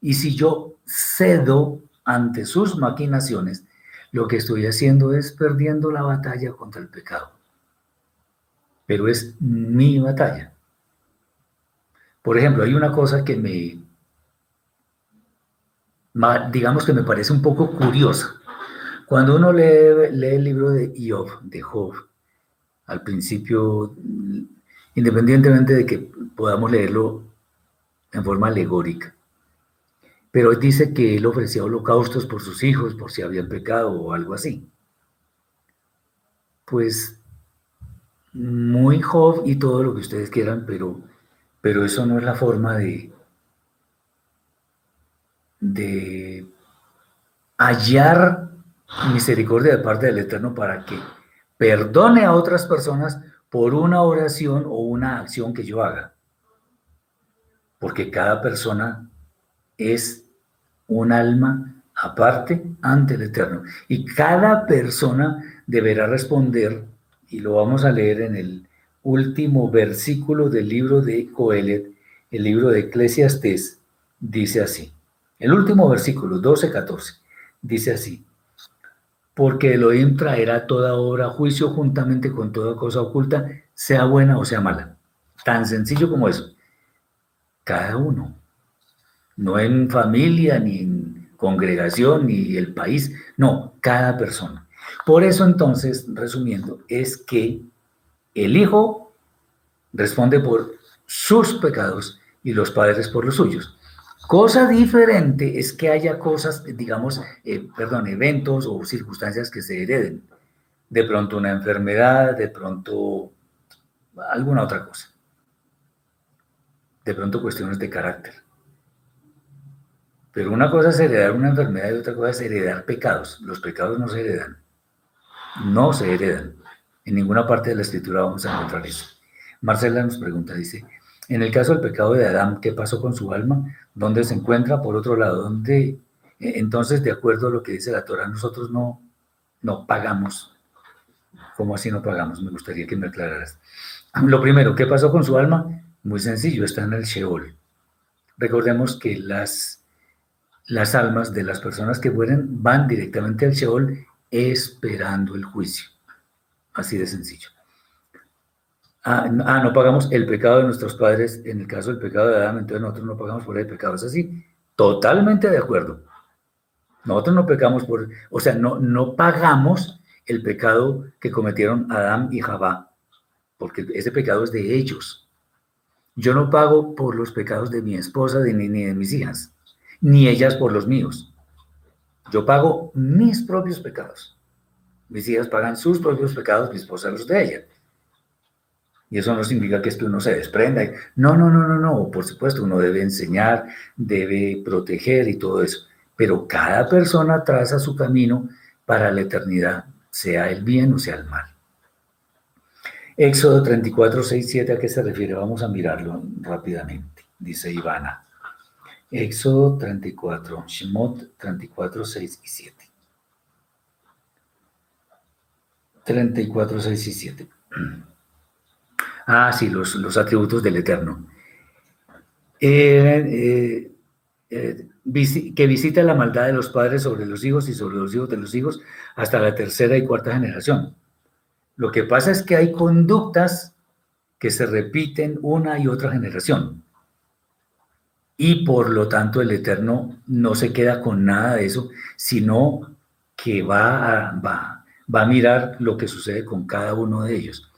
Y si yo cedo ante sus maquinaciones, lo que estoy haciendo es perdiendo la batalla contra el pecado pero es mi batalla. Por ejemplo, hay una cosa que me, digamos que me parece un poco curiosa. Cuando uno lee, lee el libro de Job, de Job, al principio, independientemente de que podamos leerlo en forma alegórica, pero dice que él ofrecía holocaustos por sus hijos, por si habían pecado o algo así. Pues muy joven y todo lo que ustedes quieran, pero, pero eso no es la forma de, de hallar misericordia de parte del Eterno para que perdone a otras personas por una oración o una acción que yo haga. Porque cada persona es un alma aparte ante el Eterno. Y cada persona deberá responder y lo vamos a leer en el último versículo del libro de Coelet, el libro de Eclesiastés, dice así. El último versículo, 12-14, dice así. Porque Elohim traerá toda obra a juicio juntamente con toda cosa oculta, sea buena o sea mala. Tan sencillo como eso. Cada uno. No en familia, ni en congregación, ni el país. No, cada persona. Por eso entonces, resumiendo, es que el Hijo responde por sus pecados y los padres por los suyos. Cosa diferente es que haya cosas, digamos, eh, perdón, eventos o circunstancias que se hereden. De pronto una enfermedad, de pronto alguna otra cosa. De pronto cuestiones de carácter. Pero una cosa es heredar una enfermedad y otra cosa es heredar pecados. Los pecados no se heredan no se heredan. En ninguna parte de la escritura vamos a encontrar eso. Marcela nos pregunta, dice, en el caso del pecado de Adán, ¿qué pasó con su alma? ¿Dónde se encuentra? Por otro lado, ¿dónde? Eh, entonces, de acuerdo a lo que dice la Torah, nosotros no, no pagamos. ¿Cómo así no pagamos? Me gustaría que me aclararas. Lo primero, ¿qué pasó con su alma? Muy sencillo, está en el Sheol. Recordemos que las, las almas de las personas que mueren van directamente al Sheol esperando el juicio. Así de sencillo. Ah, ah, no pagamos el pecado de nuestros padres, en el caso del pecado de Adán, entonces nosotros no pagamos por el pecado. Es así, totalmente de acuerdo. Nosotros no pecamos por, o sea, no, no pagamos el pecado que cometieron Adán y Jabá, porque ese pecado es de ellos. Yo no pago por los pecados de mi esposa ni, ni de mis hijas, ni ellas por los míos. Yo pago mis propios pecados. Mis hijas pagan sus propios pecados, mi esposa los de ella. Y eso no significa que uno se desprenda. No, no, no, no, no. Por supuesto, uno debe enseñar, debe proteger y todo eso. Pero cada persona traza su camino para la eternidad, sea el bien o sea el mal. Éxodo 34, 6, 7, ¿a qué se refiere? Vamos a mirarlo rápidamente, dice Ivana. Éxodo 34, Shemot 34, 6 y 7. 34, 6 y 7. Ah, sí, los, atributos del Eterno. Eh, eh, que visita la maldad de los padres sobre los hijos y sobre los hijos de los hijos hasta la tercera y cuarta generación. Lo que pasa es que hay conductas que se repiten una y otra generación. Y por lo tanto el Eterno no se queda con nada de eso, sino que va va, va a mirar lo que sucede con cada uno de ellos.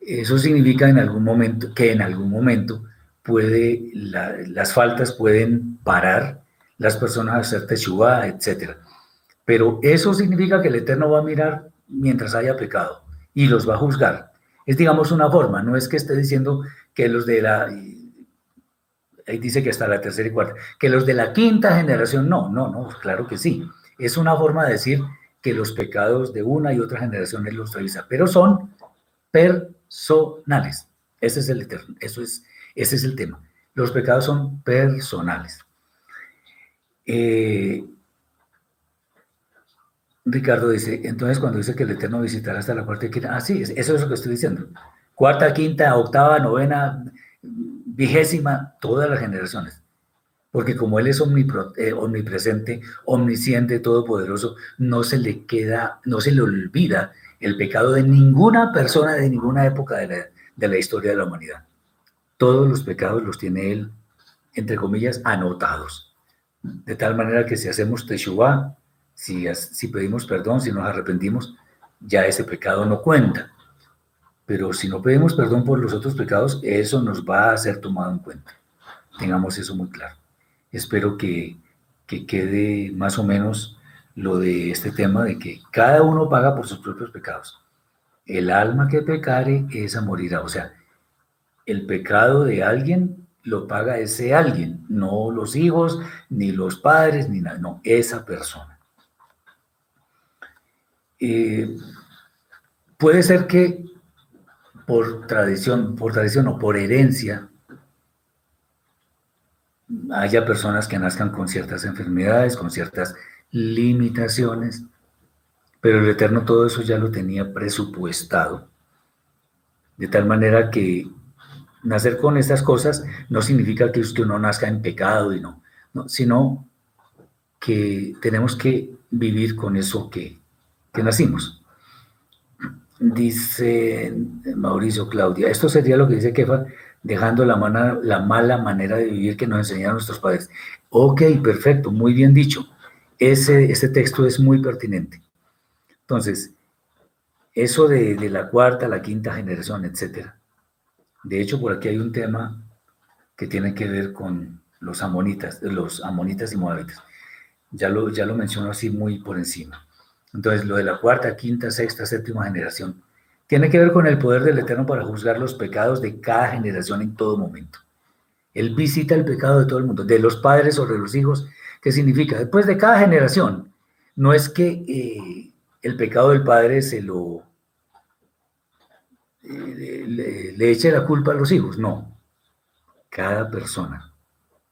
Eso significa en algún momento, que en algún momento puede, las faltas pueden parar, las personas a hacer teshuva, etc. Pero eso significa que el Eterno va a mirar mientras haya pecado y los va a juzgar. Es, digamos, una forma, no es que esté diciendo que los de la, ahí dice que hasta la tercera y cuarta, que los de la quinta generación, no, no, no, claro que sí. Es una forma de decir que los pecados de una y otra generación él los revisa, pero son personales. Ese es el eso es, ese es el tema. Los pecados son personales. Eh, Ricardo dice, entonces cuando dice que el Eterno visitará hasta la cuarta y quinta, ah, sí, eso es lo que estoy diciendo. Cuarta, quinta, octava, novena, vigésima, todas las generaciones. Porque como Él es eh, omnipresente, omnisciente, todopoderoso, no se le queda, no se le olvida el pecado de ninguna persona de ninguna época de la, historia de la humanidad. Todos los pecados los tiene Él, entre comillas, anotados. De tal manera que si hacemos Teshuvah, si, pedimos perdón, si nos arrepentimos, ya ese pecado no cuenta. Pero si no pedimos perdón por los otros pecados, eso nos va a ser tomado en cuenta. Tengamos eso muy claro. Espero que quede más o menos lo de este tema de que cada uno paga por sus propios pecados. El alma que pecare, esa morirá. O sea, el pecado de alguien lo paga ese alguien, no los hijos, ni los padres, ni nada, no, esa persona. Eh, puede ser que por tradición, por tradición o por herencia, haya personas que nazcan con ciertas enfermedades, con ciertas limitaciones, pero el Eterno todo eso ya lo tenía presupuestado. De tal manera que nacer con estas cosas no significa que usted nazca en pecado y no, no sino que tenemos que vivir con eso que, que nacimos. Dice Mauricio Claudia, esto sería lo que dice Kefa, dejando la, la mala manera de vivir que nos enseñaron nuestros padres. Ok, perfecto, muy bien dicho. Ese, ese texto es muy pertinente. Entonces, eso de, la cuarta, la quinta generación, etcétera. De hecho, por aquí hay un tema que tiene que ver con los amonitas, los amonitas y moabitas. Ya lo, ya lo menciono así muy por encima. Entonces, lo de la cuarta, quinta, sexta, séptima generación tiene que ver con el poder del Eterno para juzgar los pecados de cada generación en todo momento. Él visita el pecado de todo el mundo, de los padres sobre los hijos. ¿Qué significa? Después de cada generación, no es que eh, el pecado del padre se lo eh, le, eche la culpa a los hijos, no. Cada persona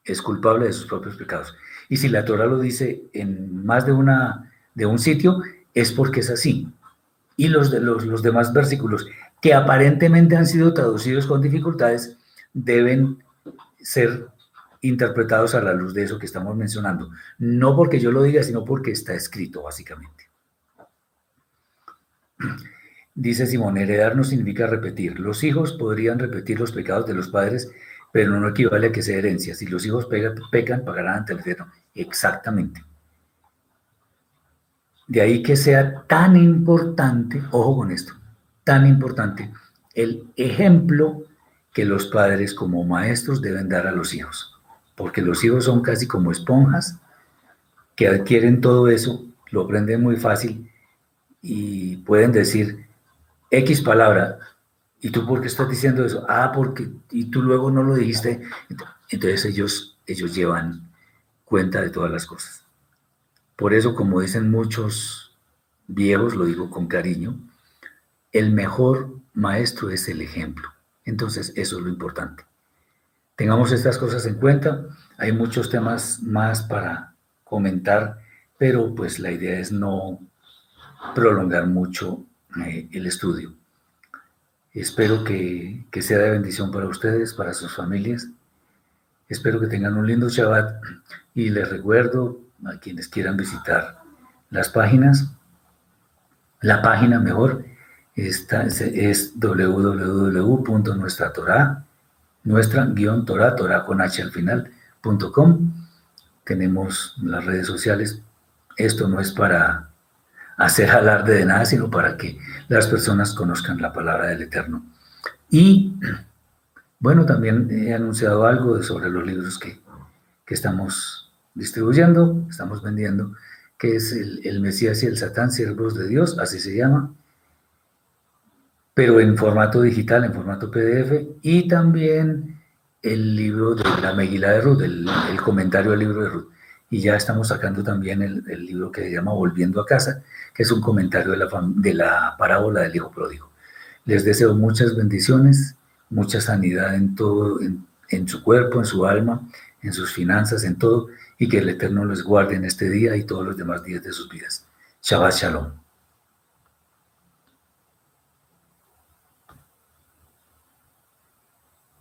es culpable de sus propios pecados. Y si la Torah lo dice en más de una de un sitio, es porque es así. Y los, de, los, los demás versículos, que aparentemente han sido traducidos con dificultades, deben ser interpretados a la luz de eso que estamos mencionando. No porque yo lo diga, sino porque está escrito, básicamente. Dice Simón, heredar no significa repetir. Los hijos podrían repetir los pecados de los padres, pero no equivale a que sea herencia. Si los hijos pecan, pagarán ante el eterno. Exactamente. De ahí que sea tan importante, ojo con esto, tan importante, el ejemplo que los padres como maestros deben dar a los hijos. Porque los hijos son casi como esponjas que adquieren todo eso, lo aprenden muy fácil y pueden decir X palabra, ¿y tú por qué estás diciendo eso? Ah, porque, y tú luego no lo dijiste. Entonces ellos, ellos llevan cuenta de todas las cosas. Por eso, como dicen muchos viejos, lo digo con cariño, el mejor maestro es el ejemplo. Entonces, eso es lo importante. Tengamos estas cosas en cuenta. Hay muchos temas más para comentar, pero pues la idea es no prolongar mucho eh, el estudio. Espero que, que sea de bendición para ustedes, para sus familias. Espero que tengan un lindo Shabbat y les recuerdo a quienes quieran visitar las páginas, la página mejor es Torah, nuestra guion Torah, Torah con H al final, .com. Tenemos las redes sociales. Esto no es para hacer alarde de nada, sino para que las personas conozcan la palabra del Eterno. Y bueno, también he anunciado algo sobre los libros que, que estamos distribuyendo, estamos vendiendo, que es el, el Mesías y el Satán, siervos de Dios, así se llama pero en formato digital, en formato PDF, y también el libro de la Meguila de Ruth, el, comentario al libro de Ruth. Y ya estamos sacando también el, libro que se llama Volviendo a casa, que es un comentario de la, de la parábola del hijo pródigo. Les deseo muchas bendiciones, mucha sanidad en todo, en, en su cuerpo, en su alma, en sus finanzas, en todo, y que el Eterno les guarde en este día y todos los demás días de sus vidas. Shabbat Shalom.